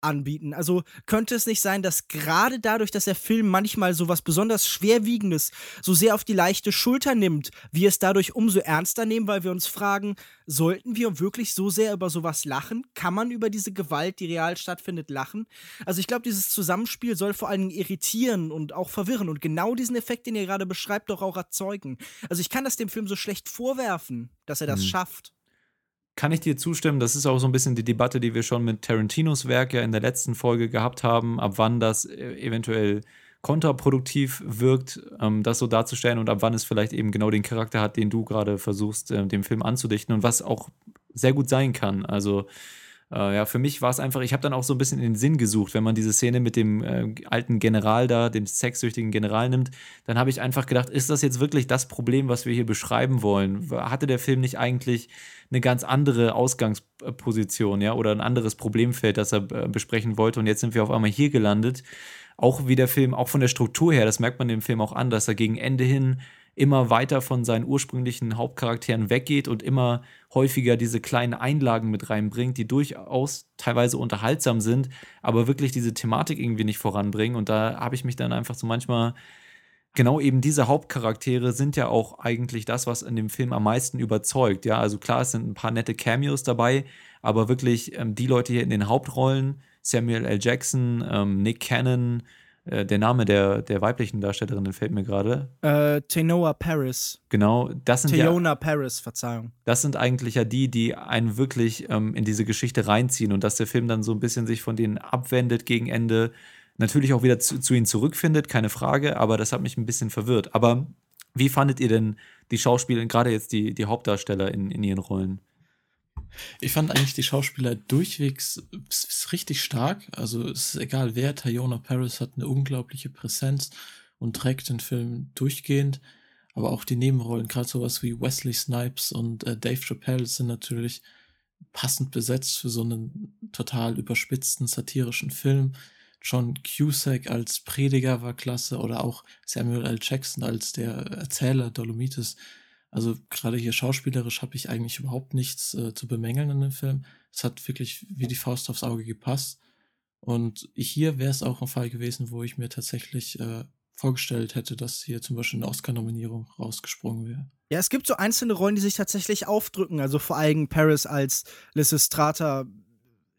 anbieten. Also könnte es nicht sein, dass gerade dadurch, dass der Film manchmal so was besonders Schwerwiegendes so sehr auf die leichte Schulter nimmt, wir es dadurch umso ernster nehmen, weil wir uns fragen, sollten wir wirklich so sehr über sowas lachen? Kann man über diese Gewalt, die real stattfindet, lachen? Also ich glaube, dieses Zusammenspiel soll vor allen Dingen irritieren und auch verwirren und genau diesen Effekt, den ihr gerade beschreibt, doch auch erzeugen. Also ich kann das dem Film so schlecht vorwerfen, dass er das mhm. schafft kann ich dir zustimmen. Das ist auch so ein bisschen die Debatte, die wir schon mit Tarantinos Werk ja in der letzten Folge gehabt haben, ab wann das äh, eventuell kontraproduktiv wirkt, ähm, das so darzustellen und ab wann es vielleicht eben genau den Charakter hat, den du gerade versuchst, äh, dem Film anzudichten und was auch sehr gut sein kann. Also äh, ja, für mich war es einfach, ich habe dann auch so ein bisschen in den Sinn gesucht, wenn man diese Szene mit dem äh, alten General da, dem sexsüchtigen General nimmt, dann habe ich einfach gedacht, ist das jetzt wirklich das Problem, was wir hier beschreiben wollen? Hatte der Film nicht eigentlich eine ganz andere Ausgangsposition, ja, oder ein anderes Problemfeld, das er äh, besprechen wollte und jetzt sind wir auf einmal hier gelandet. Auch wie der Film, auch von der Struktur her, das merkt man dem Film auch an, dass er gegen Ende hin immer weiter von seinen ursprünglichen Hauptcharakteren weggeht und immer häufiger diese kleinen Einlagen mit reinbringt, die durchaus teilweise unterhaltsam sind, aber wirklich diese Thematik irgendwie nicht voranbringen. Und da habe ich mich dann einfach so manchmal genau eben diese Hauptcharaktere sind ja auch eigentlich das, was in dem Film am meisten überzeugt. Ja, also klar, es sind ein paar nette Cameos dabei, aber wirklich ähm, die Leute hier in den Hauptrollen, Samuel L. Jackson, ähm, Nick Cannon, äh, der Name der, der weiblichen Darstellerin fällt mir gerade. Äh, Tenoa Paris. Genau, das sind Teona ja, Paris, Verzeihung. Das sind eigentlich ja die, die einen wirklich ähm, in diese Geschichte reinziehen und dass der Film dann so ein bisschen sich von denen abwendet gegen Ende. Natürlich auch wieder zu, zu ihnen zurückfindet, keine Frage, aber das hat mich ein bisschen verwirrt. Aber wie fandet ihr denn die Schauspieler, gerade jetzt die, die Hauptdarsteller in, in ihren Rollen? Ich fand eigentlich die Schauspieler durchwegs richtig stark. Also es ist egal wer, Tayona Paris hat eine unglaubliche Präsenz und trägt den Film durchgehend. Aber auch die Nebenrollen, gerade sowas wie Wesley Snipes und äh, Dave Chappelle sind natürlich passend besetzt für so einen total überspitzten satirischen Film. John Cusack als Prediger war klasse oder auch Samuel L. Jackson als der Erzähler Dolomites also gerade hier schauspielerisch habe ich eigentlich überhaupt nichts äh, zu bemängeln in dem Film. Es hat wirklich wie die Faust aufs Auge gepasst. Und hier wäre es auch ein Fall gewesen, wo ich mir tatsächlich äh, vorgestellt hätte, dass hier zum Beispiel eine Oscar-Nominierung rausgesprungen wäre. Ja, es gibt so einzelne Rollen, die sich tatsächlich aufdrücken. Also vor allem Paris als Lysistrata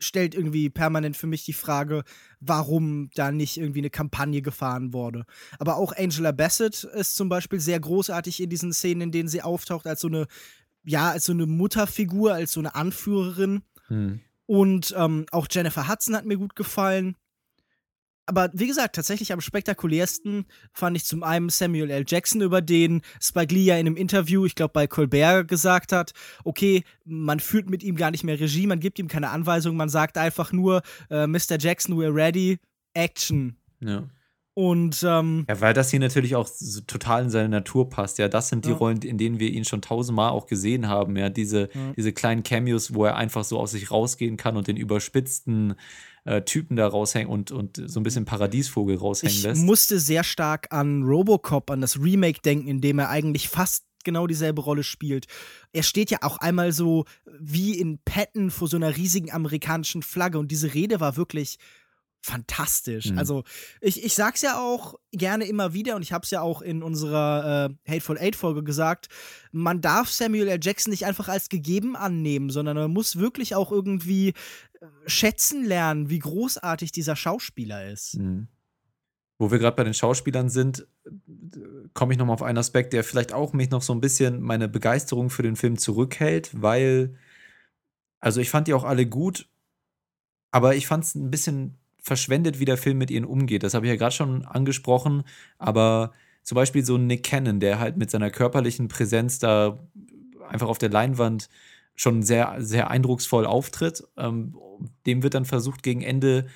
stellt irgendwie permanent für mich die Frage, warum da nicht irgendwie eine Kampagne gefahren wurde. Aber auch Angela Bassett ist zum Beispiel sehr großartig in diesen Szenen, in denen sie auftaucht, als so eine, ja, als so eine Mutterfigur, als so eine Anführerin. Hm. Und ähm, auch Jennifer Hudson hat mir gut gefallen aber wie gesagt, tatsächlich am spektakulärsten fand ich zum einen Samuel L. Jackson, über den Spike Lee ja in einem Interview, ich glaube bei Colbert, gesagt hat, okay, man führt mit ihm gar nicht mehr Regie, man gibt ihm keine Anweisung, man sagt einfach nur, äh, Mr. Jackson, we're ready, Action. Ja. Und ähm, ja, weil das hier natürlich auch so total in seine Natur passt. Ja, das sind die ja. Rollen, in denen wir ihn schon tausendmal auch gesehen haben. Ja, diese, ja. diese kleinen Cameos, wo er einfach so aus sich rausgehen kann und den überspitzten äh, Typen da raushängen und, und so ein bisschen Paradiesvogel raushängen ich lässt. Ich musste sehr stark an Robocop, an das Remake denken, in dem er eigentlich fast genau dieselbe Rolle spielt. Er steht ja auch einmal so wie in Patton vor so einer riesigen amerikanischen Flagge und diese Rede war wirklich fantastisch. Mhm. Also ich, ich sag's ja auch gerne immer wieder und ich hab's ja auch in unserer äh, Hateful Eight Folge gesagt, man darf Samuel L. Jackson nicht einfach als gegeben annehmen, sondern man muss wirklich auch irgendwie schätzen lernen, wie großartig dieser Schauspieler ist. Mhm. Wo wir gerade bei den Schauspielern sind, komme ich nochmal auf einen Aspekt, der vielleicht auch mich noch so ein bisschen meine Begeisterung für den Film zurückhält, weil, also ich fand die auch alle gut, aber ich fand es ein bisschen verschwendet, wie der Film mit ihnen umgeht. Das habe ich ja gerade schon angesprochen, aber zum Beispiel so Nick Cannon, der halt mit seiner körperlichen Präsenz da einfach auf der Leinwand schon sehr, sehr eindrucksvoll auftritt. Ähm, dem wird dann versucht, gegen Ende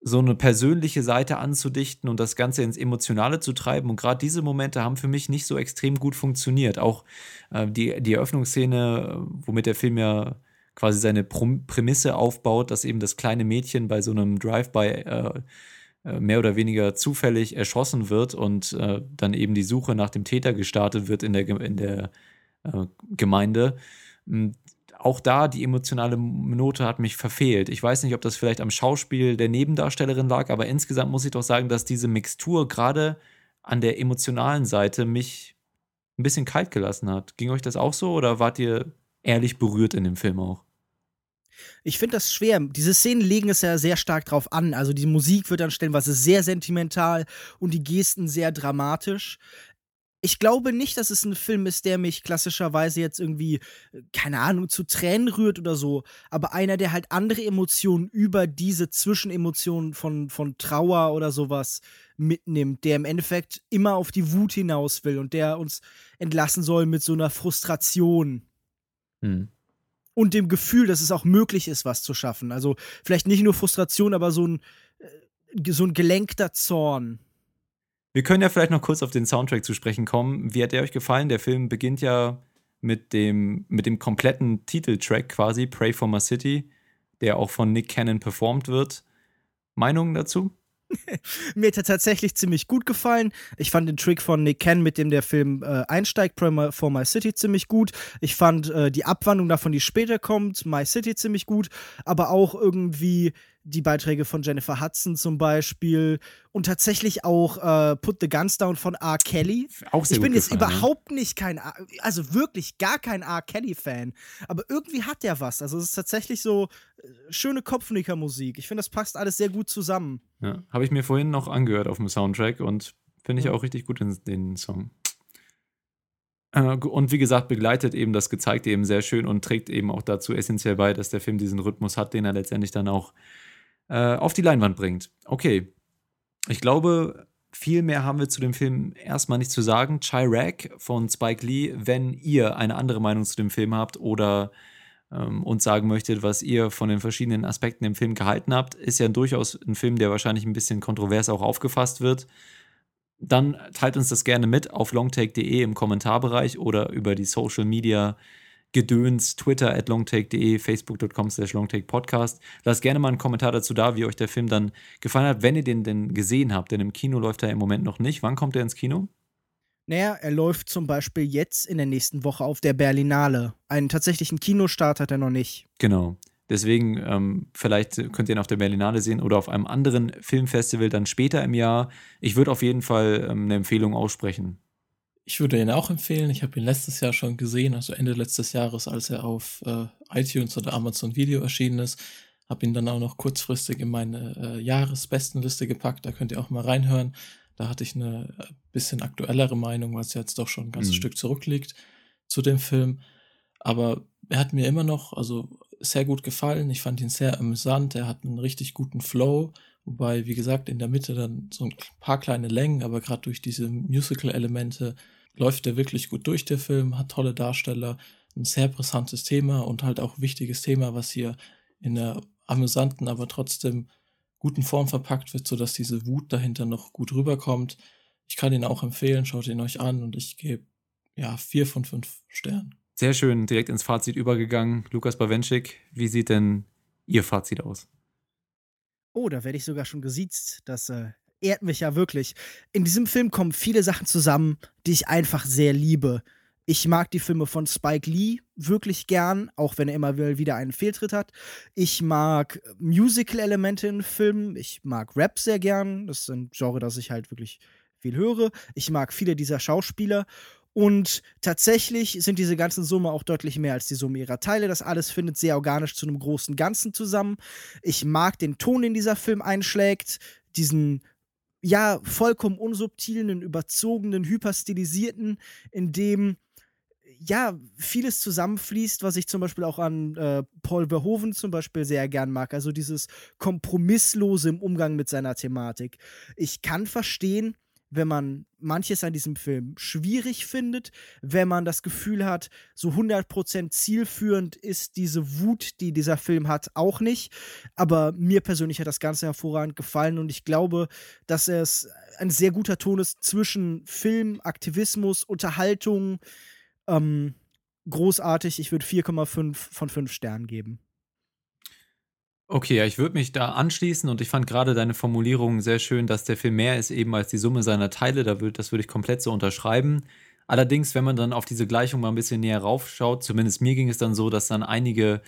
so eine persönliche Seite anzudichten und das Ganze ins Emotionale zu treiben. Und gerade diese Momente haben für mich nicht so extrem gut funktioniert. Auch äh, die, die Eröffnungsszene, womit der Film ja quasi seine Prämisse aufbaut, dass eben das kleine Mädchen bei so einem Drive-by äh, äh, mehr oder weniger zufällig erschossen wird und äh, dann eben die Suche nach dem Täter gestartet wird in der, in der äh, Gemeinde. Hm, auch da die emotionale Note hat mich verfehlt. Ich weiß nicht, ob das vielleicht am Schauspiel der Nebendarstellerin lag, aber insgesamt muss ich doch sagen, dass diese Mixtur gerade an der emotionalen Seite mich ein bisschen kalt gelassen hat. Ging euch das auch so oder wart ihr ehrlich berührt in dem Film auch? Ich finde das schwer. Diese Szenen legen es ja sehr stark drauf an. Also die Musik wird dann stellenweise sehr sentimental und die Gesten sehr dramatisch. Ich glaube nicht, dass es ein Film ist, der mich klassischerweise jetzt irgendwie, keine Ahnung, zu Tränen rührt oder so, aber einer, der halt andere Emotionen über diese Zwischenemotionen von, von Trauer oder sowas mitnimmt, der im Endeffekt immer auf die Wut hinaus will und der uns entlassen soll mit so einer Frustration. Hm und dem Gefühl, dass es auch möglich ist, was zu schaffen. Also vielleicht nicht nur Frustration, aber so ein, äh, so ein gelenkter Zorn. Wir können ja vielleicht noch kurz auf den Soundtrack zu sprechen kommen. Wie hat der euch gefallen? Der Film beginnt ja mit dem, mit dem kompletten Titeltrack quasi, Pray for My City, der auch von Nick Cannon performt wird. Meinungen dazu? Mir hat er tatsächlich ziemlich gut gefallen. Ich fand den Trick von Nick Cannon, mit dem der Film äh, einsteigt, for My City, ziemlich gut. Ich fand äh, die Abwandlung davon, die später kommt, My City, ziemlich gut. Aber auch irgendwie die Beiträge von Jennifer Hudson zum Beispiel und tatsächlich auch äh, Put the Guns Down von R. Kelly. Auch sehr ich bin jetzt gefallen, überhaupt nicht kein, also wirklich gar kein R. Kelly-Fan, aber irgendwie hat der was. Also es ist tatsächlich so äh, schöne Kopfnicker-Musik. Ich finde, das passt alles sehr gut zusammen. Ja, habe ich mir vorhin noch angehört auf dem Soundtrack und finde ich auch richtig gut in den Song. Äh, und wie gesagt, begleitet eben das Gezeigte eben sehr schön und trägt eben auch dazu essentiell bei, dass der Film diesen Rhythmus hat, den er letztendlich dann auch äh, auf die Leinwand bringt. Okay. Ich glaube, viel mehr haben wir zu dem Film erstmal nicht zu sagen. Chirac von Spike Lee, wenn ihr eine andere Meinung zu dem Film habt oder ähm, uns sagen möchtet, was ihr von den verschiedenen Aspekten im Film gehalten habt, ist ja durchaus ein Film, der wahrscheinlich ein bisschen kontrovers auch aufgefasst wird. Dann teilt uns das gerne mit auf longtake.de im Kommentarbereich oder über die Social Media Gedöns, Twitter at longtake.de, facebook.com slash longtakepodcast. Lasst gerne mal einen Kommentar dazu da, wie euch der Film dann gefallen hat, wenn ihr den denn gesehen habt, denn im Kino läuft er im Moment noch nicht. Wann kommt er ins Kino? Naja, er läuft zum Beispiel jetzt in der nächsten Woche auf der Berlinale. Einen tatsächlichen Kinostart hat er noch nicht. Genau. Deswegen, ähm, vielleicht könnt ihr ihn auf der Berlinale sehen oder auf einem anderen Filmfestival dann später im Jahr. Ich würde auf jeden Fall ähm, eine Empfehlung aussprechen. Ich würde ihn auch empfehlen. Ich habe ihn letztes Jahr schon gesehen, also Ende letztes Jahres, als er auf äh, iTunes oder Amazon Video erschienen ist. Habe ihn dann auch noch kurzfristig in meine äh, Jahresbestenliste gepackt. Da könnt ihr auch mal reinhören. Da hatte ich eine äh, bisschen aktuellere Meinung, weil es jetzt doch schon ein ganzes mhm. Stück zurückliegt zu dem Film. Aber er hat mir immer noch, also sehr gut gefallen. Ich fand ihn sehr amüsant. Er hat einen richtig guten Flow. Wobei, wie gesagt, in der Mitte dann so ein paar kleine Längen, aber gerade durch diese Musical-Elemente läuft der wirklich gut durch, der Film, hat tolle Darsteller, ein sehr brisantes Thema und halt auch wichtiges Thema, was hier in einer amüsanten, aber trotzdem guten Form verpackt wird, sodass diese Wut dahinter noch gut rüberkommt. Ich kann ihn auch empfehlen, schaut ihn euch an und ich gebe ja vier von fünf Sternen. Sehr schön, direkt ins Fazit übergegangen. Lukas Bawenschik, wie sieht denn Ihr Fazit aus? Oh, da werde ich sogar schon gesiezt. Das äh, ehrt mich ja wirklich. In diesem Film kommen viele Sachen zusammen, die ich einfach sehr liebe. Ich mag die Filme von Spike Lee wirklich gern, auch wenn er immer wieder einen Fehltritt hat. Ich mag Musical-Elemente in Filmen. Ich mag Rap sehr gern. Das ist ein Genre, das ich halt wirklich viel höre. Ich mag viele dieser Schauspieler. Und tatsächlich sind diese ganzen Summe auch deutlich mehr als die Summe ihrer Teile. Das alles findet sehr organisch zu einem großen Ganzen zusammen. Ich mag den Ton, den dieser Film einschlägt, diesen ja vollkommen unsubtilen, überzogenen, hyperstilisierten, in dem ja, vieles zusammenfließt, was ich zum Beispiel auch an äh, Paul Verhoeven zum Beispiel sehr gern mag. Also dieses Kompromisslose im Umgang mit seiner Thematik. Ich kann verstehen, wenn man manches an diesem Film schwierig findet, wenn man das Gefühl hat, so 100% zielführend ist diese Wut, die dieser Film hat, auch nicht. Aber mir persönlich hat das Ganze hervorragend gefallen und ich glaube, dass es ein sehr guter Ton ist zwischen Film, Aktivismus, Unterhaltung, ähm, großartig. Ich würde 4,5 von 5 Sternen geben. Okay, ja, ich würde mich da anschließen und ich fand gerade deine Formulierung sehr schön, dass der Film mehr ist eben als die Summe seiner Teile. Da würd, das würde ich komplett so unterschreiben. Allerdings, wenn man dann auf diese Gleichung mal ein bisschen näher raufschaut, zumindest mir ging es dann so, dass dann einige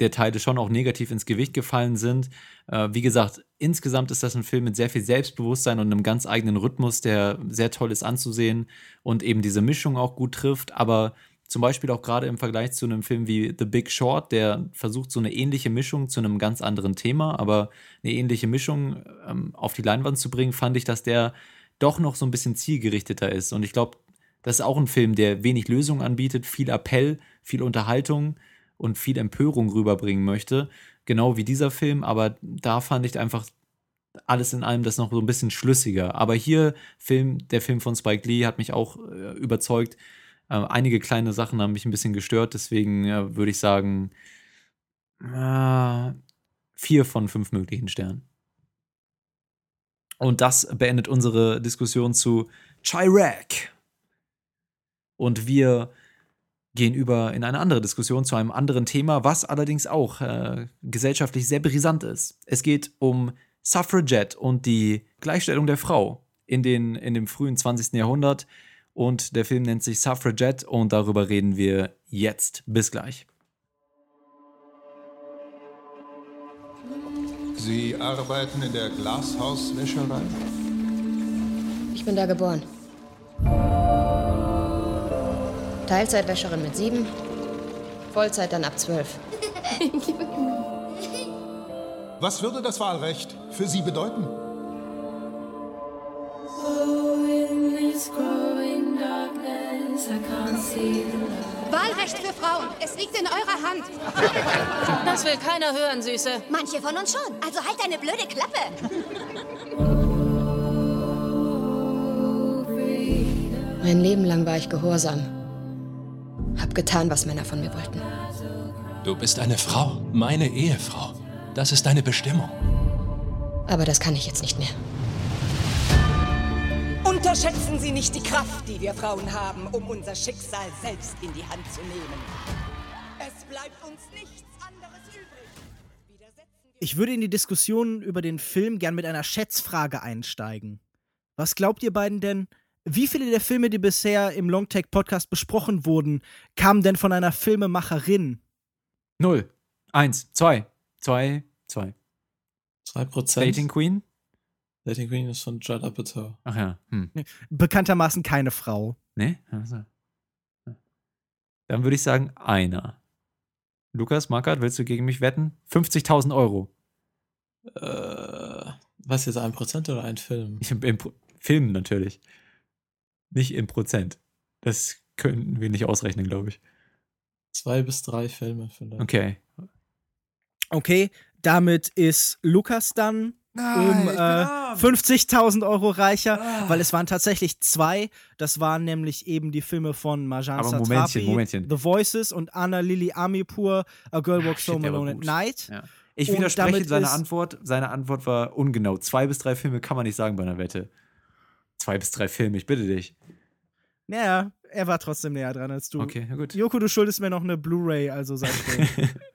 der Teile schon auch negativ ins Gewicht gefallen sind. Äh, wie gesagt, insgesamt ist das ein Film mit sehr viel Selbstbewusstsein und einem ganz eigenen Rhythmus, der sehr toll ist anzusehen und eben diese Mischung auch gut trifft. Aber zum Beispiel auch gerade im Vergleich zu einem Film wie The Big Short, der versucht so eine ähnliche Mischung zu einem ganz anderen Thema, aber eine ähnliche Mischung ähm, auf die Leinwand zu bringen, fand ich, dass der doch noch so ein bisschen zielgerichteter ist. Und ich glaube, das ist auch ein Film, der wenig Lösung anbietet, viel Appell, viel Unterhaltung und viel Empörung rüberbringen möchte. Genau wie dieser Film, aber da fand ich einfach alles in allem das noch so ein bisschen schlüssiger. Aber hier, Film, der Film von Spike Lee hat mich auch äh, überzeugt. Äh, einige kleine Sachen haben mich ein bisschen gestört, deswegen äh, würde ich sagen, äh, vier von fünf möglichen Sternen. Und das beendet unsere Diskussion zu Chirac. Und wir gehen über in eine andere Diskussion zu einem anderen Thema, was allerdings auch äh, gesellschaftlich sehr brisant ist. Es geht um Suffragette und die Gleichstellung der Frau in, den, in dem frühen 20. Jahrhundert. Und der Film nennt sich Suffragette und darüber reden wir jetzt. Bis gleich. Sie arbeiten in der Glashauswäscherei? Ich bin da geboren. Teilzeitwäscherin mit sieben, Vollzeit dann ab zwölf. Was würde das Wahlrecht für Sie bedeuten? Wahlrecht für Frauen. Es liegt in eurer Hand. Das will keiner hören, Süße. Manche von uns schon. Also halt deine blöde Klappe. Mein Leben lang war ich gehorsam. Hab getan, was Männer von mir wollten. Du bist eine Frau, meine Ehefrau. Das ist deine Bestimmung. Aber das kann ich jetzt nicht mehr. Unterschätzen Sie nicht die Kraft, die wir Frauen haben, um unser Schicksal selbst in die Hand zu nehmen. Es bleibt uns nichts anderes übrig. Ich würde in die Diskussion über den Film gern mit einer Schätzfrage einsteigen. Was glaubt ihr beiden denn, wie viele der Filme, die bisher im Longtake Podcast besprochen wurden, kamen denn von einer Filmemacherin? Null. Eins. Zwei. Zwei. Zwei. Zwei Prozent. Dating Queen? Dating Queen ist von Judd Apatow. Ach ja. Hm. Bekanntermaßen keine Frau. Nee? Also. Dann würde ich sagen, einer. Lukas, Markert, willst du gegen mich wetten? 50.000 Euro. Äh, was jetzt, ein Prozent oder ein Film? Im Pro Film natürlich. Nicht im Prozent. Das könnten wir nicht ausrechnen, glaube ich. Zwei bis drei Filme vielleicht. Okay. Okay, damit ist Lukas dann um äh, 50.000 Euro reicher, Ah. weil es waren tatsächlich zwei. Das waren nämlich eben die Filme von Marjan Aber Satrapi, Momentchen, Momentchen. The Voices und Anna Lily Amipur, A Girl Walks shit, Home Alone at. Night. Ja. Ich Und widerspreche seiner Antwort. Seine Antwort war ungenau. Zwei bis drei Filme kann man nicht sagen bei einer Wette. Zwei bis drei Filme, ich bitte dich. Naja, er war trotzdem näher dran als du. Okay, gut. Joko, du schuldest mir noch eine Blu-ray, also sei still.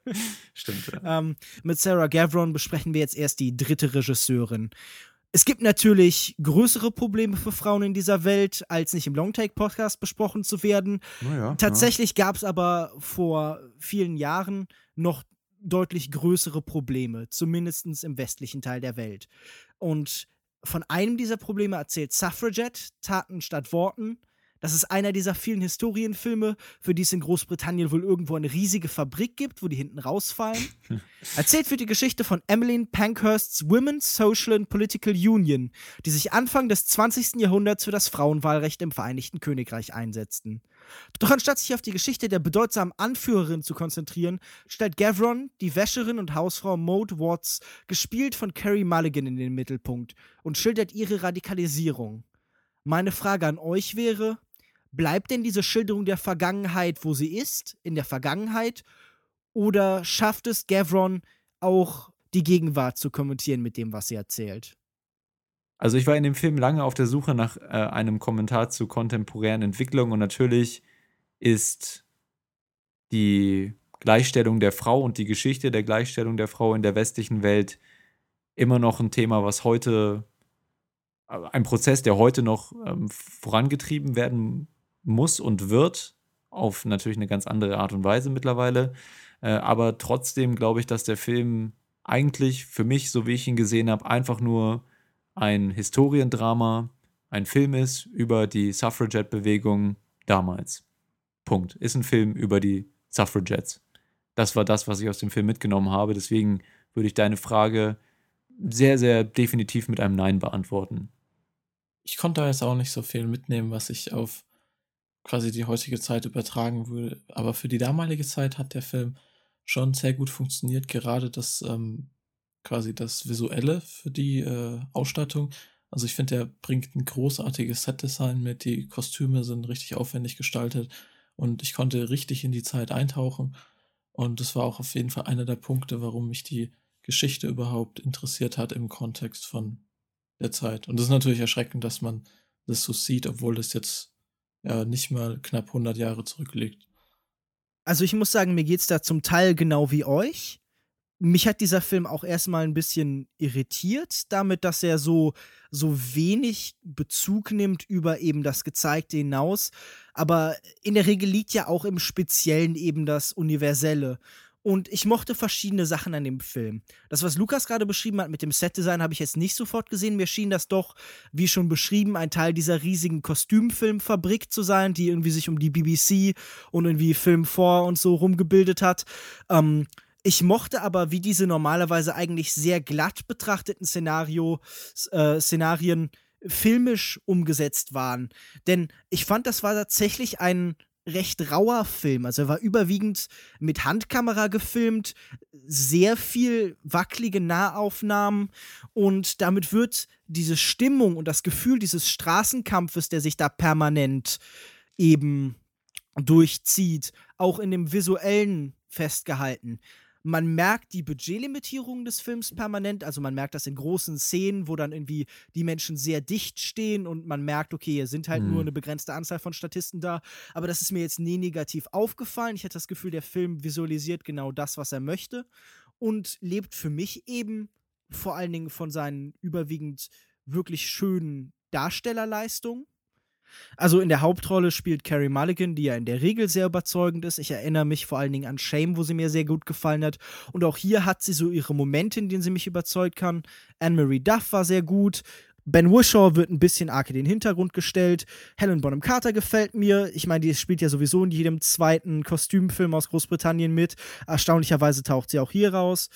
Stimmt. Ja. ähm, mit Sarah Gavron besprechen wir jetzt erst die dritte Regisseurin. Es gibt natürlich größere Probleme für Frauen in dieser Welt, als nicht im Longtake-Podcast besprochen zu werden. Naja, Tatsächlich gab es aber vor vielen Jahren noch deutlich größere Probleme, zumindest im westlichen Teil der Welt. Und von einem dieser Probleme erzählt Suffragette, Taten statt Worten. Das ist einer dieser vielen Historienfilme, für die es in Großbritannien wohl irgendwo eine riesige Fabrik gibt, wo die hinten rausfallen. Erzählt wird die Geschichte von Emmeline Pankhursts Women's Social and Political Union, die sich Anfang des 20. Jahrhunderts für das Frauenwahlrecht im Vereinigten Königreich einsetzten. Doch anstatt sich auf die Geschichte der bedeutsamen Anführerin zu konzentrieren, stellt Gavron die Wäscherin und Hausfrau Maud Watts, gespielt von Carrie Mulligan, in den Mittelpunkt und schildert ihre Radikalisierung. Meine Frage an euch wäre, bleibt denn diese Schilderung der Vergangenheit, wo sie ist, in der Vergangenheit, oder schafft es Gavron auch die Gegenwart zu kommentieren mit dem, was sie erzählt? Also ich war in dem Film lange auf der Suche nach äh, einem Kommentar zu kontemporären Entwicklungen und natürlich ist die Gleichstellung der Frau und die Geschichte der Gleichstellung der Frau in der westlichen Welt immer noch ein Thema, was heute, äh, ein Prozess, der heute noch ähm, vorangetrieben werden muss und wird, auf natürlich eine ganz andere Art und Weise mittlerweile. Äh, aber trotzdem glaube ich, dass der Film eigentlich für mich, so wie ich ihn gesehen habe, einfach nur ein Historiendrama, ein Film ist über die Suffragette-Bewegung damals. Punkt. Ist ein Film über die Suffragettes. Das war das, was ich aus dem Film mitgenommen habe. Deswegen würde ich deine Frage sehr, sehr definitiv mit einem Nein beantworten. Ich konnte da jetzt auch nicht so viel mitnehmen, was ich auf quasi die heutige Zeit übertragen würde. Aber für die damalige Zeit hat der Film schon sehr gut funktioniert. Gerade das ähm, quasi das Visuelle für die äh, Ausstattung. Also ich finde, er bringt ein großartiges Setdesign mit. Die Kostüme sind richtig aufwendig gestaltet und ich konnte richtig in die Zeit eintauchen. Und das war auch auf jeden Fall einer der Punkte, warum mich die Geschichte überhaupt interessiert hat im Kontext von der Zeit. Und es ist natürlich erschreckend, dass man das so sieht, obwohl das jetzt ja nicht mal knapp 100 Jahre zurückliegt. Also ich muss sagen, mir geht es da zum Teil genau wie euch mich hat dieser Film auch erstmal ein bisschen irritiert, damit, dass er so, so wenig Bezug nimmt über eben das Gezeigte hinaus. Aber in der Regel liegt ja auch im Speziellen eben das Universelle. Und ich mochte verschiedene Sachen an dem Film. Das, was Lukas gerade beschrieben hat mit dem Setdesign, habe ich jetzt nicht sofort gesehen. Mir schien das doch, wie schon beschrieben, ein Teil dieser riesigen Kostümfilmfabrik zu sein, die irgendwie sich um die BBC und irgendwie Film 4 und so rumgebildet hat. Ähm, ich mochte aber, wie diese normalerweise eigentlich sehr glatt betrachteten Szenario, äh, Szenarien filmisch umgesetzt waren. Denn ich fand, das war tatsächlich ein recht rauer Film. Also er war überwiegend mit Handkamera gefilmt, sehr viel wackelige Nahaufnahmen und damit wird diese Stimmung und das Gefühl dieses Straßenkampfes, der sich da permanent eben durchzieht, auch in dem visuellen festgehalten. Man merkt die Budgetlimitierung des Films permanent. Also man merkt das in großen Szenen, wo dann irgendwie die Menschen sehr dicht stehen und man merkt, okay, hier sind halt mhm. nur eine begrenzte Anzahl von Statisten da. Aber das ist mir jetzt nie negativ aufgefallen. Ich hatte das Gefühl, der Film visualisiert genau das, was er möchte und lebt für mich eben vor allen Dingen von seinen überwiegend wirklich schönen Darstellerleistungen. Also in der Hauptrolle spielt Carrie Mulligan, die ja in der Regel sehr überzeugend ist. Ich erinnere mich vor allen Dingen an Shame, wo sie mir sehr gut gefallen hat. Und auch hier hat sie so ihre Momente, in denen sie mich überzeugt kann. Anne-Marie Duff war sehr gut. Ben Wishaw wird ein bisschen arg in den Hintergrund gestellt. Helen Bonham Carter gefällt mir. Ich meine, die spielt ja sowieso in jedem zweiten Kostümfilm aus Großbritannien mit. Erstaunlicherweise taucht sie auch hier raus.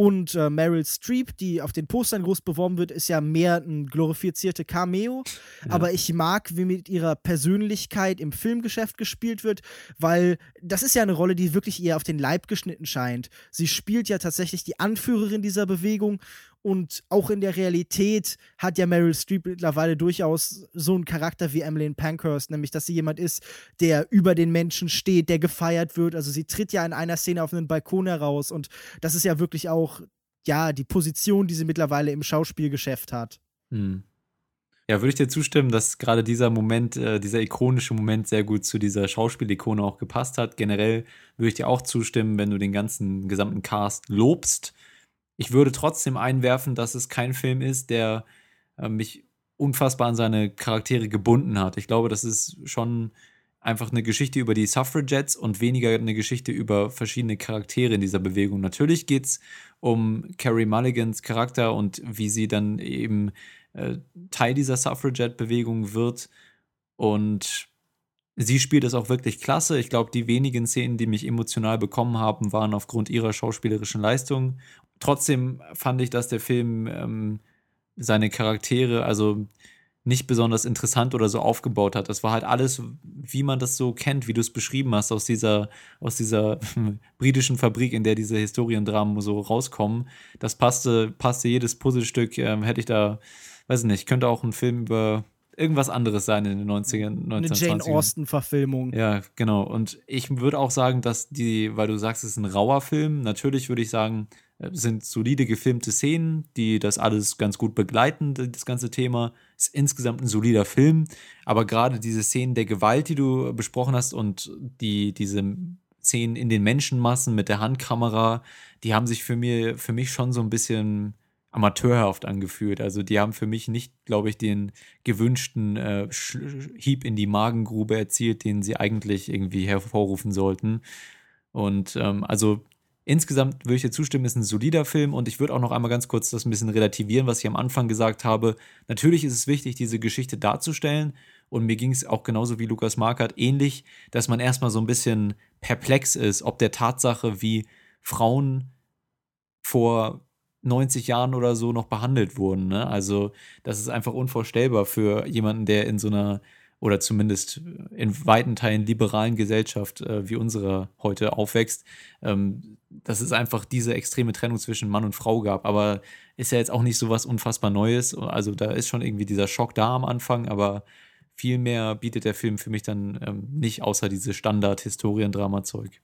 Und äh, Meryl Streep, die auf den Postern groß beworben wird, ist ja mehr ein glorifizierte Cameo. Ja. Aber ich mag, wie mit ihrer Persönlichkeit im Filmgeschäft gespielt wird, weil das ist ja eine Rolle, die wirklich eher auf den Leib geschnitten scheint. Sie spielt ja tatsächlich die Anführerin dieser Bewegung und auch in der Realität hat ja Meryl Streep mittlerweile durchaus so einen Charakter wie Emmeline Pankhurst, nämlich dass sie jemand ist, der über den Menschen steht, der gefeiert wird. Also sie tritt ja in einer Szene auf einen Balkon heraus und das ist ja wirklich auch, ja, die Position, die sie mittlerweile im Schauspielgeschäft hat. Hm. Ja, würde ich dir zustimmen, dass gerade dieser Moment, äh, dieser ikonische Moment sehr gut zu dieser Schauspielikone auch gepasst hat. Generell würde ich dir auch zustimmen, wenn du den ganzen gesamten Cast lobst ich würde trotzdem einwerfen, dass es kein Film ist, der äh, mich unfassbar an seine Charaktere gebunden hat. Ich glaube, das ist schon einfach eine Geschichte über die Suffragettes und weniger eine Geschichte über verschiedene Charaktere in dieser Bewegung. Natürlich geht es um Carrie Mulligans Charakter und wie sie dann eben äh, Teil dieser Suffragette-Bewegung wird. Und sie spielt es auch wirklich klasse. Ich glaube, die wenigen Szenen, die mich emotional bekommen haben, waren aufgrund ihrer schauspielerischen Leistung. Trotzdem fand ich, dass der Film ähm, seine Charaktere, also nicht besonders interessant oder so aufgebaut hat. Das war halt alles, wie man das so kennt, wie du es beschrieben hast, aus dieser, aus dieser britischen Fabrik, in der diese Historiendramen so rauskommen. Das passte, passte jedes Puzzlestück, ähm, hätte ich da, weiß nicht, könnte auch ein Film über irgendwas anderes sein in den 90ern, 1920ern. Eine Jane Austen-Verfilmung. Ja, genau. Und ich würde auch sagen, dass die, weil du sagst, es ist ein rauer Film, natürlich würde ich sagen, sind solide gefilmte Szenen, die das alles ganz gut begleiten, das ganze Thema. Ist insgesamt ein solider Film, aber gerade diese Szenen der Gewalt, die du besprochen hast und die, diese Szenen in den Menschenmassen mit der Handkamera, die haben sich für, mir, für mich schon so ein bisschen amateurhaft angefühlt. Also die haben für mich nicht, glaube ich, den gewünschten äh, Hieb in die Magengrube erzielt, den sie eigentlich irgendwie hervorrufen sollten. Und ähm, also Insgesamt würde ich dir zustimmen, ist ein solider Film und ich würde auch noch einmal ganz kurz das ein bisschen relativieren, was ich am Anfang gesagt habe. Natürlich ist es wichtig, diese Geschichte darzustellen und mir ging es auch genauso wie Lukas Markert ähnlich, dass man erstmal so ein bisschen perplex ist, ob der Tatsache, wie Frauen vor 90 Jahren oder so noch behandelt wurden. Ne? Also das ist einfach unvorstellbar für jemanden, der in so einer oder zumindest in weiten Teilen liberalen Gesellschaft äh, wie unsere heute aufwächst, ähm, dass es einfach diese extreme Trennung zwischen Mann und Frau gab. Aber ist ja jetzt auch nicht so was unfassbar Neues. Also da ist schon irgendwie dieser Schock da am Anfang, aber viel mehr bietet der Film für mich dann ähm, nicht, außer diese Standard-Historiendrama-Zeug.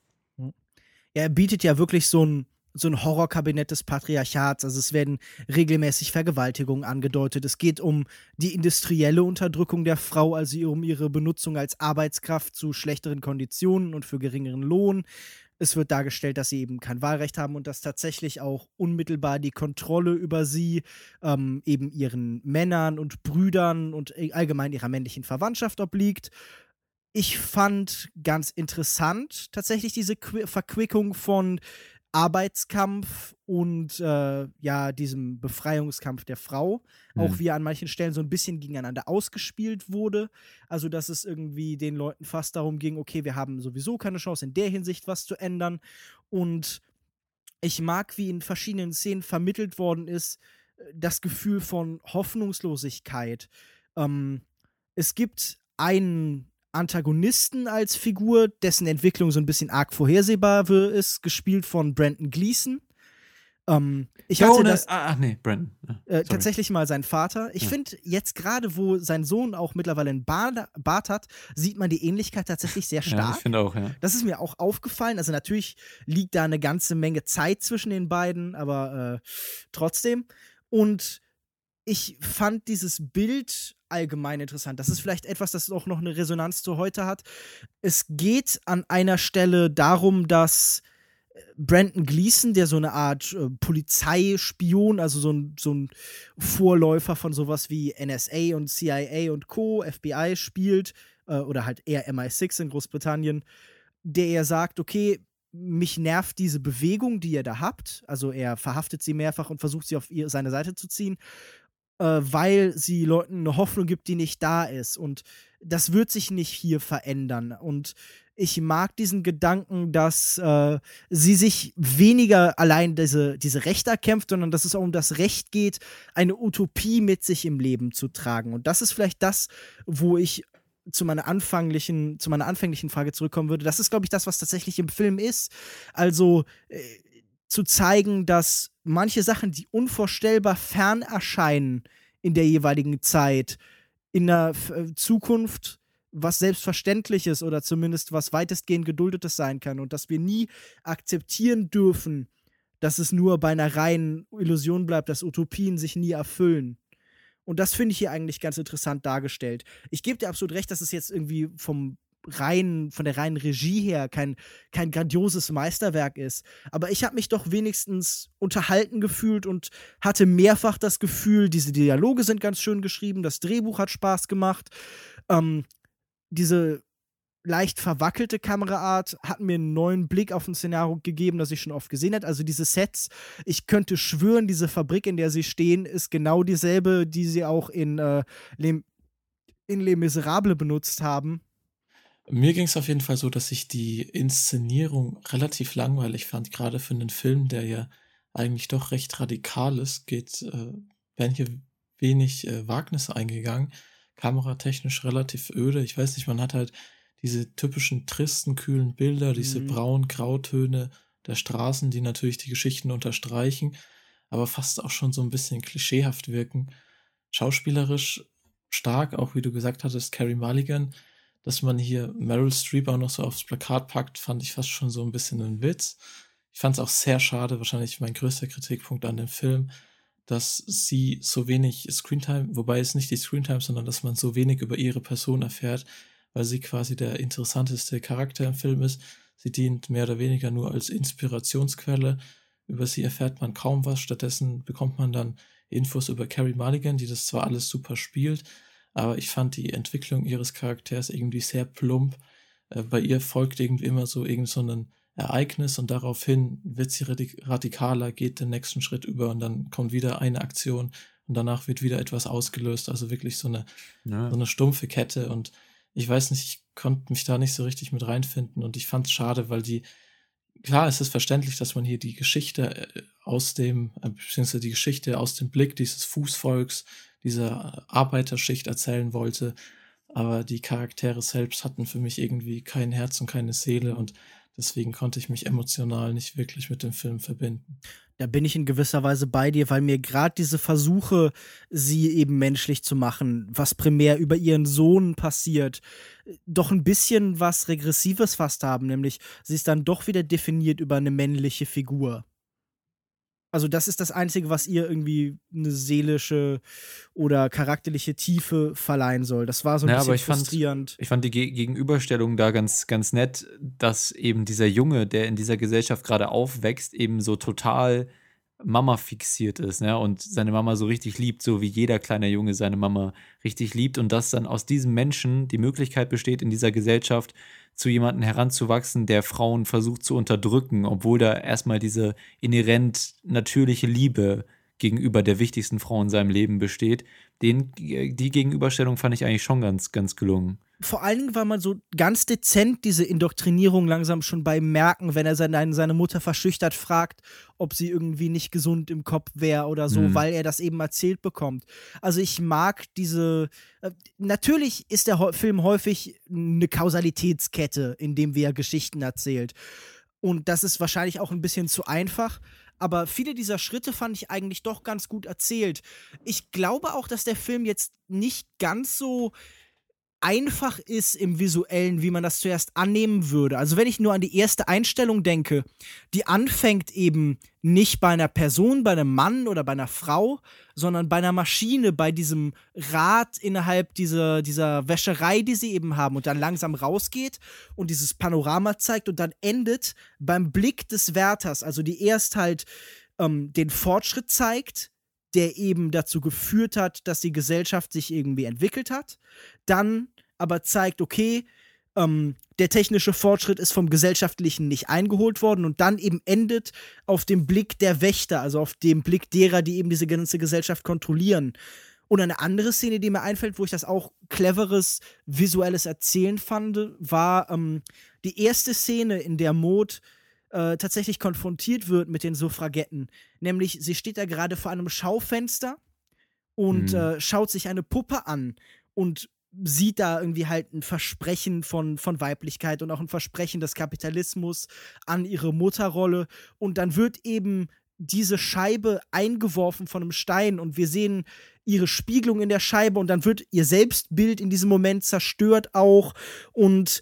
Er bietet ja wirklich so ein so ein Horrorkabinett des Patriarchats. Also es werden regelmäßig Vergewaltigungen angedeutet. Es geht um die industrielle Unterdrückung der Frau, also um ihre Benutzung als Arbeitskraft zu schlechteren Konditionen und für geringeren Lohn. Es wird dargestellt, dass sie eben kein Wahlrecht haben und dass tatsächlich auch unmittelbar die Kontrolle über sie ähm, eben ihren Männern und Brüdern und allgemein ihrer männlichen Verwandtschaft obliegt. Ich fand ganz interessant tatsächlich diese Qu Verquickung von Arbeitskampf und äh, ja, diesem Befreiungskampf der Frau, mhm. auch wie er an manchen Stellen so ein bisschen gegeneinander ausgespielt wurde. Also, dass es irgendwie den Leuten fast darum ging, okay, wir haben sowieso keine Chance in der Hinsicht was zu ändern. Und ich mag, wie in verschiedenen Szenen vermittelt worden ist, das Gefühl von Hoffnungslosigkeit. Ähm, es gibt einen Antagonisten als Figur, dessen Entwicklung so ein bisschen arg vorhersehbar ist, gespielt von Brandon Gleason. Ähm, ich hatte das, ah, ach nee, Brandon. äh, tatsächlich mal sein Vater. Ich ja. finde jetzt gerade, wo sein Sohn auch mittlerweile einen Bart, Bart, hat, sieht man die Ähnlichkeit tatsächlich sehr stark. Ja, ich finde auch, ja. Das ist mir auch aufgefallen. Also natürlich liegt da eine ganze Menge Zeit zwischen den beiden, aber äh, trotzdem. Und ich fand dieses Bild allgemein interessant. Das ist vielleicht etwas, das auch noch eine Resonanz zu heute hat. Es geht an einer Stelle darum, dass äh, Brandon Gleason, der so eine Art äh, Polizeispion, also so ein, so ein Vorläufer von sowas wie NSA und CIA und Co., FBI spielt, äh, oder halt eher MI6 in Großbritannien, der er sagt, okay, mich nervt diese Bewegung, die ihr da habt. Also er verhaftet sie mehrfach und versucht sie auf ihr, seine Seite zu ziehen äh, weil sie Leuten eine Hoffnung gibt, die nicht da ist. Und das wird sich nicht hier verändern. Und ich mag diesen Gedanken, dass äh, sie sich weniger allein diese, diese Rechte erkämpft, sondern dass es auch um das Recht geht, eine Utopie mit sich im Leben zu tragen. Und das ist vielleicht das, wo ich zu meiner anfänglichen, zu meiner anfänglichen Frage zurückkommen würde. Das ist, glaube ich, das, was tatsächlich im Film ist. Also äh, zu zeigen, dass manche Sachen, die unvorstellbar fern erscheinen in der jeweiligen Zeit, in der äh, Zukunft was Selbstverständliches oder zumindest was weitestgehend Geduldetes sein kann und dass wir nie akzeptieren dürfen, dass es nur bei einer reinen Illusion bleibt, dass Utopien sich nie erfüllen. Und das finde ich hier eigentlich ganz interessant dargestellt. Ich gebe dir absolut recht, dass es jetzt irgendwie vom rein, von der reinen Regie her kein, kein grandioses Meisterwerk ist. Aber ich habe mich doch wenigstens unterhalten gefühlt und hatte mehrfach das Gefühl, diese Dialoge sind ganz schön geschrieben, das Drehbuch hat Spaß gemacht. Ähm, diese leicht verwackelte Kameraart hat mir einen neuen Blick auf ein Szenario gegeben, das ich schon oft gesehen habe. Also diese Sets, ich könnte schwören, diese Fabrik, in der sie stehen, ist genau dieselbe, die sie auch in, äh, Les, in Les Miserables benutzt haben. Mir ging es auf jeden Fall so, dass ich die Inszenierung relativ langweilig fand, gerade für einen Film, der ja eigentlich doch recht radikal ist, geht, äh, werden hier wenig äh, Wagnis eingegangen, kameratechnisch relativ öde. Ich weiß nicht, man hat halt diese typischen tristen, kühlen Bilder, diese Mhm. braun-grautöne der Straßen, die natürlich die Geschichten unterstreichen, aber fast auch schon so ein bisschen klischeehaft wirken. Schauspielerisch stark, auch wie du gesagt hattest, Carrie Mulligan, dass man hier Meryl Streep auch noch so aufs Plakat packt, fand ich fast schon so ein bisschen ein Witz. Ich fand es auch sehr schade, wahrscheinlich mein größter Kritikpunkt an dem Film, dass sie so wenig Screentime, wobei es nicht die Screentime, sondern dass man so wenig über ihre Person erfährt, weil sie quasi der interessanteste Charakter im Film ist. Sie dient mehr oder weniger nur als Inspirationsquelle. Über sie erfährt man kaum was. Stattdessen bekommt man dann Infos über Carrie Mulligan, die das zwar alles super spielt, aber ich fand die Entwicklung ihres Charakters irgendwie sehr plump. Äh, bei ihr folgt irgendwie immer so irgend so ein Ereignis und daraufhin wird sie radik radikaler, geht den nächsten Schritt über und dann kommt wieder eine Aktion und danach wird wieder etwas ausgelöst. Also wirklich so eine, Ja. so eine stumpfe Kette und ich weiß nicht, ich konnte mich da nicht so richtig mit reinfinden und ich fand es schade, weil die, klar, es ist verständlich, dass man hier die Geschichte äh, aus dem, äh, beziehungsweise die Geschichte aus dem Blick dieses Fußvolks, dieser Arbeiterschicht erzählen wollte, aber die Charaktere selbst hatten für mich irgendwie kein Herz und keine Seele und deswegen konnte ich mich emotional nicht wirklich mit dem Film verbinden. Da bin ich in gewisser Weise bei dir, weil mir gerade diese Versuche, sie eben menschlich zu machen, was primär über ihren Sohn passiert, doch ein bisschen was Regressives fast haben, nämlich sie ist dann doch wieder definiert über eine männliche Figur. Also das ist das Einzige, was ihr irgendwie eine seelische oder charakterliche Tiefe verleihen soll. Das war so ein Ja, bisschen ich fand, frustrierend. ich fand die Ge Gegenüberstellung da ganz, ganz nett, dass eben dieser Junge, der in dieser Gesellschaft gerade aufwächst, eben so total Mama fixiert ist, ne? Und seine Mama so richtig liebt, so wie jeder kleine Junge seine Mama richtig liebt. Und dass dann aus diesem Menschen die Möglichkeit besteht, in dieser Gesellschaft zu jemandem heranzuwachsen, der Frauen versucht zu unterdrücken, obwohl da erstmal diese inhärent natürliche Liebe gegenüber der wichtigsten Frau in seinem Leben besteht. Den, die Gegenüberstellung fand ich eigentlich schon ganz, ganz gelungen. Vor allen Dingen, weil man so ganz dezent diese Indoktrinierung langsam schon beim Merken, wenn er seine, seine Mutter verschüchtert fragt, ob sie irgendwie nicht gesund im Kopf wäre oder so, Mhm. weil er das eben erzählt bekommt. Also ich mag diese. Äh, natürlich ist der Film häufig eine Kausalitätskette, in dem er Geschichten erzählt. Und das ist wahrscheinlich auch ein bisschen zu einfach. Aber viele dieser Schritte fand ich eigentlich doch ganz gut erzählt. Ich glaube auch, dass der Film jetzt nicht ganz so einfach ist im visuellen, wie man das zuerst annehmen würde. Also wenn ich nur an die erste Einstellung denke, die anfängt eben nicht bei einer Person, bei einem Mann oder bei einer Frau, sondern bei einer Maschine, bei diesem Rad innerhalb dieser, dieser Wäscherei, die sie eben haben und dann langsam rausgeht und dieses Panorama zeigt und dann endet beim Blick des Wärters, also die erst halt ähm, den Fortschritt zeigt, der eben dazu geführt hat, dass die Gesellschaft sich irgendwie entwickelt hat, dann aber zeigt, okay, ähm, der technische Fortschritt ist vom gesellschaftlichen nicht eingeholt worden und dann eben endet auf dem Blick der Wächter, also auf dem Blick derer, die eben diese ganze Gesellschaft kontrollieren. Und eine andere Szene, die mir einfällt, wo ich das auch cleveres visuelles Erzählen fand, war ähm, die erste Szene, in der Maud äh, tatsächlich konfrontiert wird mit den Suffragetten. Nämlich, sie steht da gerade vor einem Schaufenster und Mhm. äh, schaut sich eine Puppe an und sieht da irgendwie halt ein Versprechen von, von Weiblichkeit und auch ein Versprechen des Kapitalismus an ihre Mutterrolle. Und dann wird eben diese Scheibe eingeworfen von einem Stein und wir sehen ihre Spiegelung in der Scheibe und dann wird ihr Selbstbild in diesem Moment zerstört auch und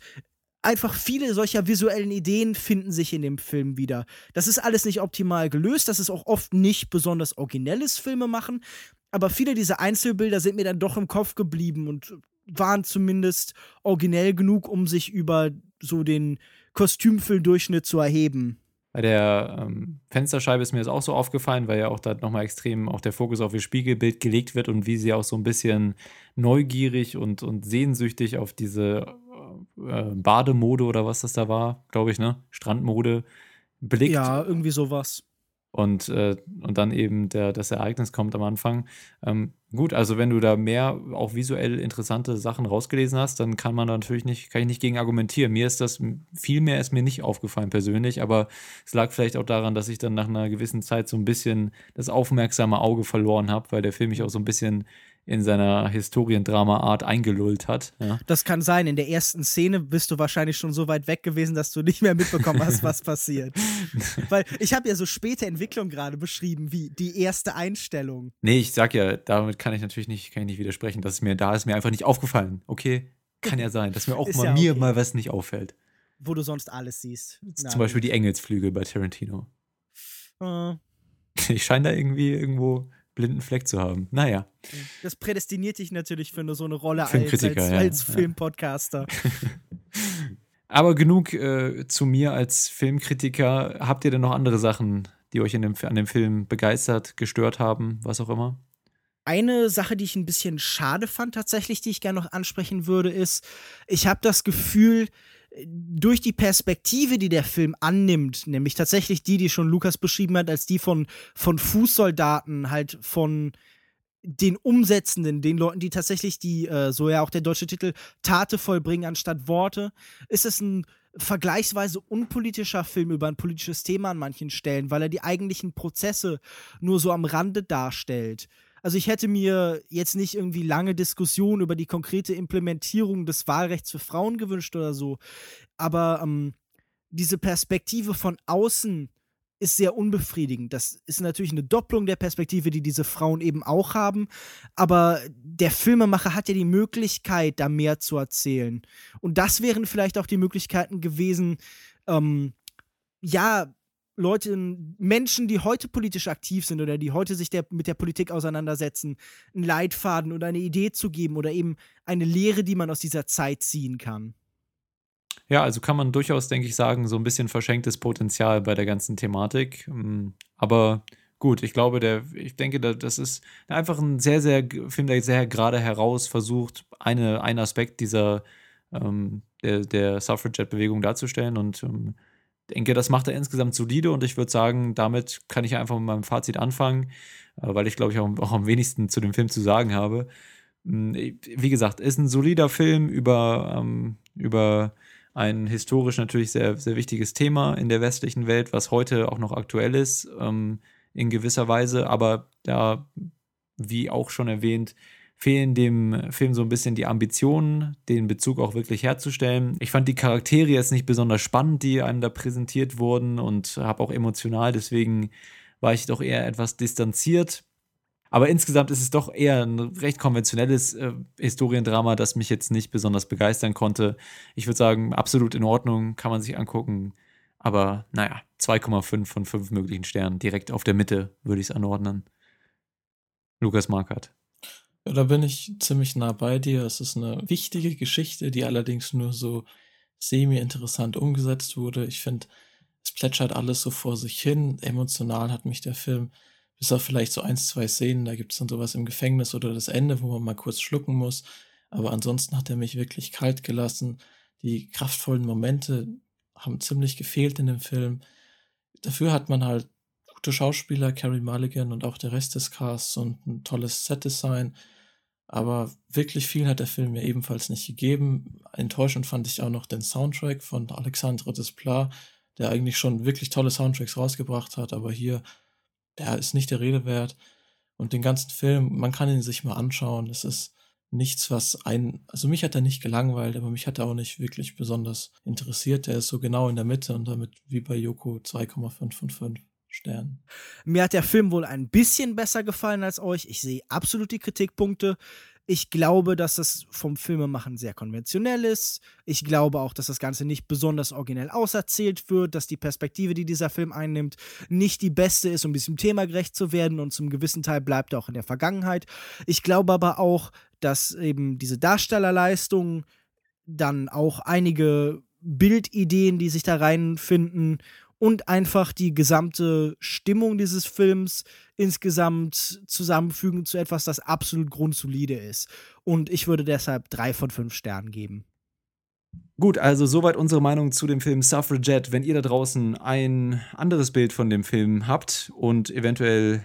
einfach viele solcher visuellen Ideen finden sich in dem Film wieder. Das ist alles nicht optimal gelöst, das ist auch oft nicht besonders originelles Filme machen, aber viele dieser Einzelbilder sind mir dann doch im Kopf geblieben und waren zumindest originell genug, um sich über so den Kostümfülldurchschnitt zu erheben. Bei der ähm, Fensterscheibe ist mir das auch so aufgefallen, weil ja auch da nochmal extrem auch der Fokus auf ihr Spiegelbild gelegt wird und wie sie auch so ein bisschen neugierig und, und sehnsüchtig auf diese äh, Bademode oder was das da war, glaube ich, ne? Strandmode blickt. Ja, irgendwie sowas und, äh, und dann eben der, das Ereignis kommt am Anfang. Ähm, gut, also wenn du da mehr auch visuell interessante Sachen rausgelesen hast, dann kann man da natürlich nicht, kann ich nicht gegen argumentieren. Mir ist das, viel mehr ist mir nicht aufgefallen persönlich, aber es lag vielleicht auch daran, dass ich dann nach einer gewissen Zeit so ein bisschen das aufmerksame Auge verloren habe, weil der Film mich auch so ein bisschen in seiner Historiendrama-Art eingelullt hat. Ja. Das kann sein. In der ersten Szene bist du wahrscheinlich schon so weit weg gewesen, dass du nicht mehr mitbekommen hast, was passiert. Weil ich habe ja so späte Entwicklung gerade beschrieben, wie die erste Einstellung. Nee, ich sag ja, damit kann ich natürlich nicht, kann ich nicht widersprechen. Das ist mir, da ist mir einfach nicht aufgefallen. Okay, kann ja sein, dass mir auch mal ja mir mal was nicht auffällt. Wo du sonst alles siehst. Na, Zum Beispiel die Engelsflügel bei Tarantino. Uh. Ich scheine da irgendwie irgendwo blinden Fleck zu haben. Naja. Das prädestiniert dich natürlich für so eine Rolle als, als, ja. als Filmpodcaster. Aber genug äh, zu mir als Filmkritiker. Habt ihr denn noch andere Sachen, die euch dem, an dem Film begeistert, gestört haben, was auch immer? Eine Sache, die ich ein bisschen schade fand tatsächlich, die ich gerne noch ansprechen würde, ist, ich habe das Gefühl, durch die Perspektive, die der Film annimmt, nämlich tatsächlich die, die schon Lukas beschrieben hat, als die von, von Fußsoldaten, halt von den Umsetzenden, den Leuten, die tatsächlich die, äh, so ja auch der deutsche Titel, Tate vollbringen anstatt Worte, ist es ein vergleichsweise unpolitischer Film über ein politisches Thema an manchen Stellen, weil er die eigentlichen Prozesse nur so am Rande darstellt. Also ich hätte mir jetzt nicht irgendwie lange Diskussionen über die konkrete Implementierung des Wahlrechts für Frauen gewünscht oder so. Aber ähm, diese Perspektive von außen ist sehr unbefriedigend. Das ist natürlich eine Doppelung der Perspektive, die diese Frauen eben auch haben. Aber der Filmemacher hat ja die Möglichkeit, da mehr zu erzählen. Und das wären vielleicht auch die Möglichkeiten gewesen, ähm, ja, Leute, Menschen, die heute politisch aktiv sind oder die heute sich der, mit der Politik auseinandersetzen, einen Leitfaden oder eine Idee zu geben oder eben eine Lehre, die man aus dieser Zeit ziehen kann. Ja, also kann man durchaus, denke ich, sagen, so ein bisschen verschenktes Potenzial bei der ganzen Thematik. Ähm, aber gut, ich glaube, der, ich denke, das ist einfach ein sehr, sehr Film, der sehr gerade heraus versucht, eine, einen Aspekt dieser ähm, der, der Suffragette-Bewegung darzustellen und ähm, denke, das macht er insgesamt solide und ich würde sagen, damit kann ich einfach mit meinem Fazit anfangen, äh, weil ich glaube ich auch, am wenigsten zu dem Film zu sagen habe. Hm, wie gesagt, ist ein solider Film über, ähm, über ein historisch natürlich sehr, sehr wichtiges Thema in der westlichen Welt, was heute auch noch aktuell ist, ähm, in gewisser Weise, aber da, wie auch schon erwähnt, fehlen dem Film so ein bisschen die Ambitionen, den Bezug auch wirklich herzustellen. Ich fand die Charaktere jetzt nicht besonders spannend, die einem da präsentiert wurden und habe auch emotional, deswegen war ich doch eher etwas distanziert. Aber insgesamt ist es doch eher ein recht konventionelles äh, Historiendrama, das mich jetzt nicht besonders begeistern konnte. Ich würde sagen, absolut in Ordnung, kann man sich angucken. Aber naja, 2,5 von 5 möglichen Sternen. Direkt auf der Mitte würde ich es anordnen. Lukas Markert. Ja, da bin ich ziemlich nah bei dir. Es ist eine wichtige Geschichte, die allerdings nur so semi-interessant umgesetzt wurde. Ich finde, es plätschert alles so vor sich hin. Emotional hat mich der Film, bis auf vielleicht so eins, zwei Szenen, da gibt es dann sowas im Gefängnis oder das Ende, wo man mal kurz schlucken muss. Aber ansonsten hat er mich wirklich kalt gelassen. Die kraftvollen Momente haben ziemlich gefehlt in dem Film. Dafür hat man halt gute Schauspieler, Carrie Mulligan und auch der Rest des Casts und ein tolles Setdesign. Aber wirklich viel hat der Film mir ebenfalls nicht gegeben. Enttäuschend fand ich auch noch den Soundtrack von Alexandre Desplat, der eigentlich schon wirklich tolle Soundtracks rausgebracht hat, aber hier, der ist nicht der Rede wert. Und den ganzen Film, man kann ihn sich mal anschauen. Es ist nichts, was ein, also mich hat er nicht gelangweilt, aber mich hat er auch nicht wirklich besonders interessiert. Er ist so genau in der Mitte und damit wie bei Yoko 2,5 von 5 Sternen. Mir hat der Film wohl ein bisschen besser gefallen als euch. Ich sehe absolut die Kritikpunkte. Ich glaube, dass das vom Filmemachen sehr konventionell ist. Ich glaube auch, dass das Ganze nicht besonders originell auserzählt wird, dass die Perspektive, die dieser Film einnimmt, nicht die beste ist, um diesem Thema gerecht zu werden und zum gewissen Teil bleibt er auch in der Vergangenheit. Ich glaube aber auch, dass eben diese Darstellerleistung, dann auch einige Bildideen, die sich da reinfinden und einfach die gesamte Stimmung dieses Films insgesamt zusammenfügen zu etwas, das absolut grundsolide ist. Und ich würde deshalb drei von fünf Sternen geben. Gut, also soweit unsere Meinung zu dem Film Suffragette. Wenn ihr da draußen ein anderes Bild von dem Film habt und eventuell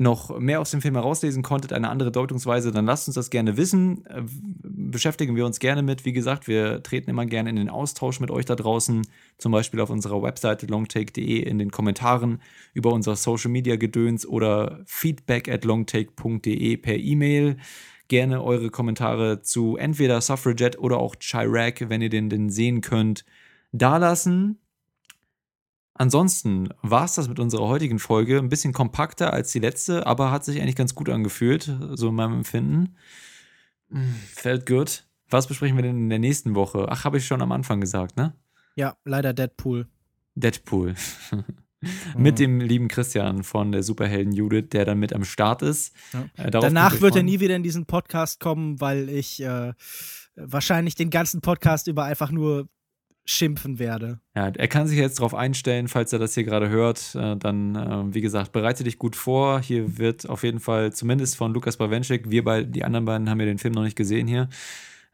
noch mehr aus dem Film herauslesen konntet, eine andere Deutungsweise, dann lasst uns das gerne wissen. Äh, beschäftigen wir uns gerne mit. Wie gesagt, wir treten immer gerne in den Austausch mit euch da draußen, zum Beispiel auf unserer Webseite longtake.de in den Kommentaren über unser Social Media Gedöns oder feedback at longtake.de per E-Mail. Gerne eure Kommentare zu entweder Suffragette oder auch Chirac, wenn ihr den, den sehen könnt, dalassen. Ansonsten war es das mit unserer heutigen Folge. Ein bisschen kompakter als die letzte, aber hat sich eigentlich ganz gut angefühlt, so in meinem Empfinden. Hm, fällt gut. Was besprechen wir denn in der nächsten Woche? Ach, habe ich schon am Anfang gesagt, ne? Ja, leider Deadpool. Deadpool. mit dem lieben Christian von der Superhelden Judith, der dann mit am Start ist. Ja. Äh, Danach wird er nie wieder in diesen Podcast kommen, weil ich äh, wahrscheinlich den ganzen Podcast über einfach nur schimpfen werde. Ja, er kann sich jetzt darauf einstellen, falls er das hier gerade hört. Äh, dann, äh, wie gesagt, bereite dich gut vor. Hier wird auf jeden Fall, zumindest von Lukas Bawenschik, wir bei, die anderen beiden haben ja den Film noch nicht gesehen hier.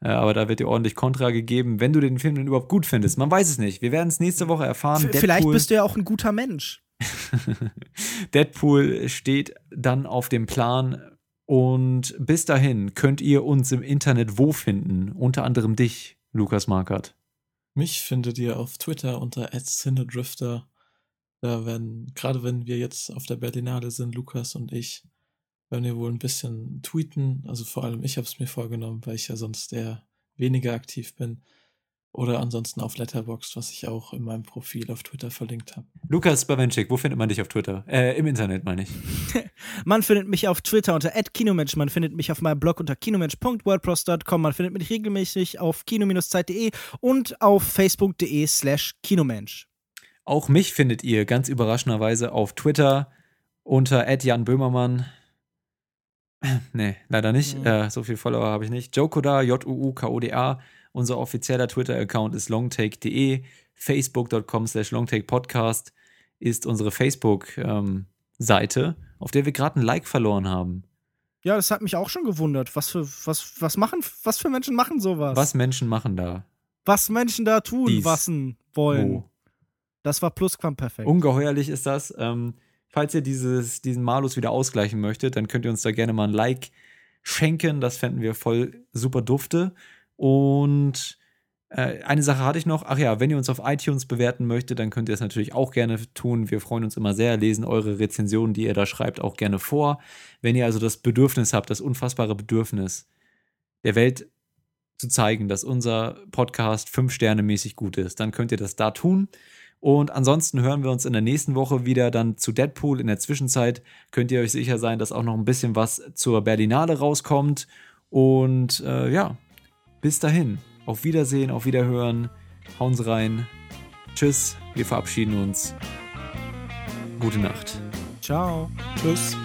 Äh, aber da wird dir ordentlich Kontra gegeben, wenn du den Film denn überhaupt gut findest. Man weiß es nicht. Wir werden es nächste Woche erfahren. F vielleicht bist du ja auch ein guter Mensch. Deadpool steht dann auf dem Plan. Und bis dahin könnt ihr uns im Internet wo finden? Unter anderem dich, Lukas Markert. Mich findet ihr auf Twitter unter @cinedrifter. Da werden, gerade wenn wir jetzt auf der Berlinale sind, Lukas und ich, werden wir wohl ein bisschen tweeten. Also vor allem ich habe es mir vorgenommen, weil ich ja sonst eher weniger aktiv bin. Oder ansonsten auf Letterboxd, was ich auch in meinem Profil auf Twitter verlinkt habe. Lukas Bawenschik, wo findet man dich auf Twitter? Äh, im Internet meine ich. man findet mich auf Twitter unter @kinomensch, man findet mich auf meinem Blog unter kinomensch.wordpress.com, man findet mich regelmäßig auf kino-zeit.de und auf facebook.de slash kinomensch. Auch mich findet ihr ganz überraschenderweise auf Twitter unter Jan Böhmermann. Nee, leider nicht. Mhm. Äh, so viel Follower habe ich nicht. Jokoda, J-U-U-K-O-D-A. Unser offizieller Twitter-Account ist longtake.de. Facebook.com slash longtakepodcast ist unsere Facebook-Seite, ähm, auf der wir gerade ein Like verloren haben. Ja, das hat mich auch schon gewundert. Was für, was, was machen, was für Menschen machen sowas? Was Menschen machen da? Was Menschen da tun, Dies. wassen wollen. Wo? Das war Plusquamperfekt. Ungeheuerlich ist das. Ähm, falls ihr dieses, diesen Malus wieder ausgleichen möchtet, dann könnt ihr uns da gerne mal ein Like schenken. Das fänden wir voll super dufte. Und äh, eine Sache hatte ich noch. Ach ja, wenn ihr uns auf iTunes bewerten möchtet, dann könnt ihr es natürlich auch gerne tun. Wir freuen uns immer sehr, lesen eure Rezensionen, die ihr da schreibt, auch gerne vor. Wenn ihr also das Bedürfnis habt, das unfassbare Bedürfnis, der Welt zu zeigen, dass unser Podcast fünf Sterne mäßig gut ist, dann könnt ihr das da tun. Und ansonsten hören wir uns in der nächsten Woche wieder dann zu Deadpool. In der Zwischenzeit könnt ihr euch sicher sein, dass auch noch ein bisschen was zur Berlinale rauskommt. Und äh, ja, bis dahin, auf Wiedersehen, auf Wiederhören. Hauen Sie rein. Tschüss, wir verabschieden uns. Gute Nacht. Ciao. Tschüss.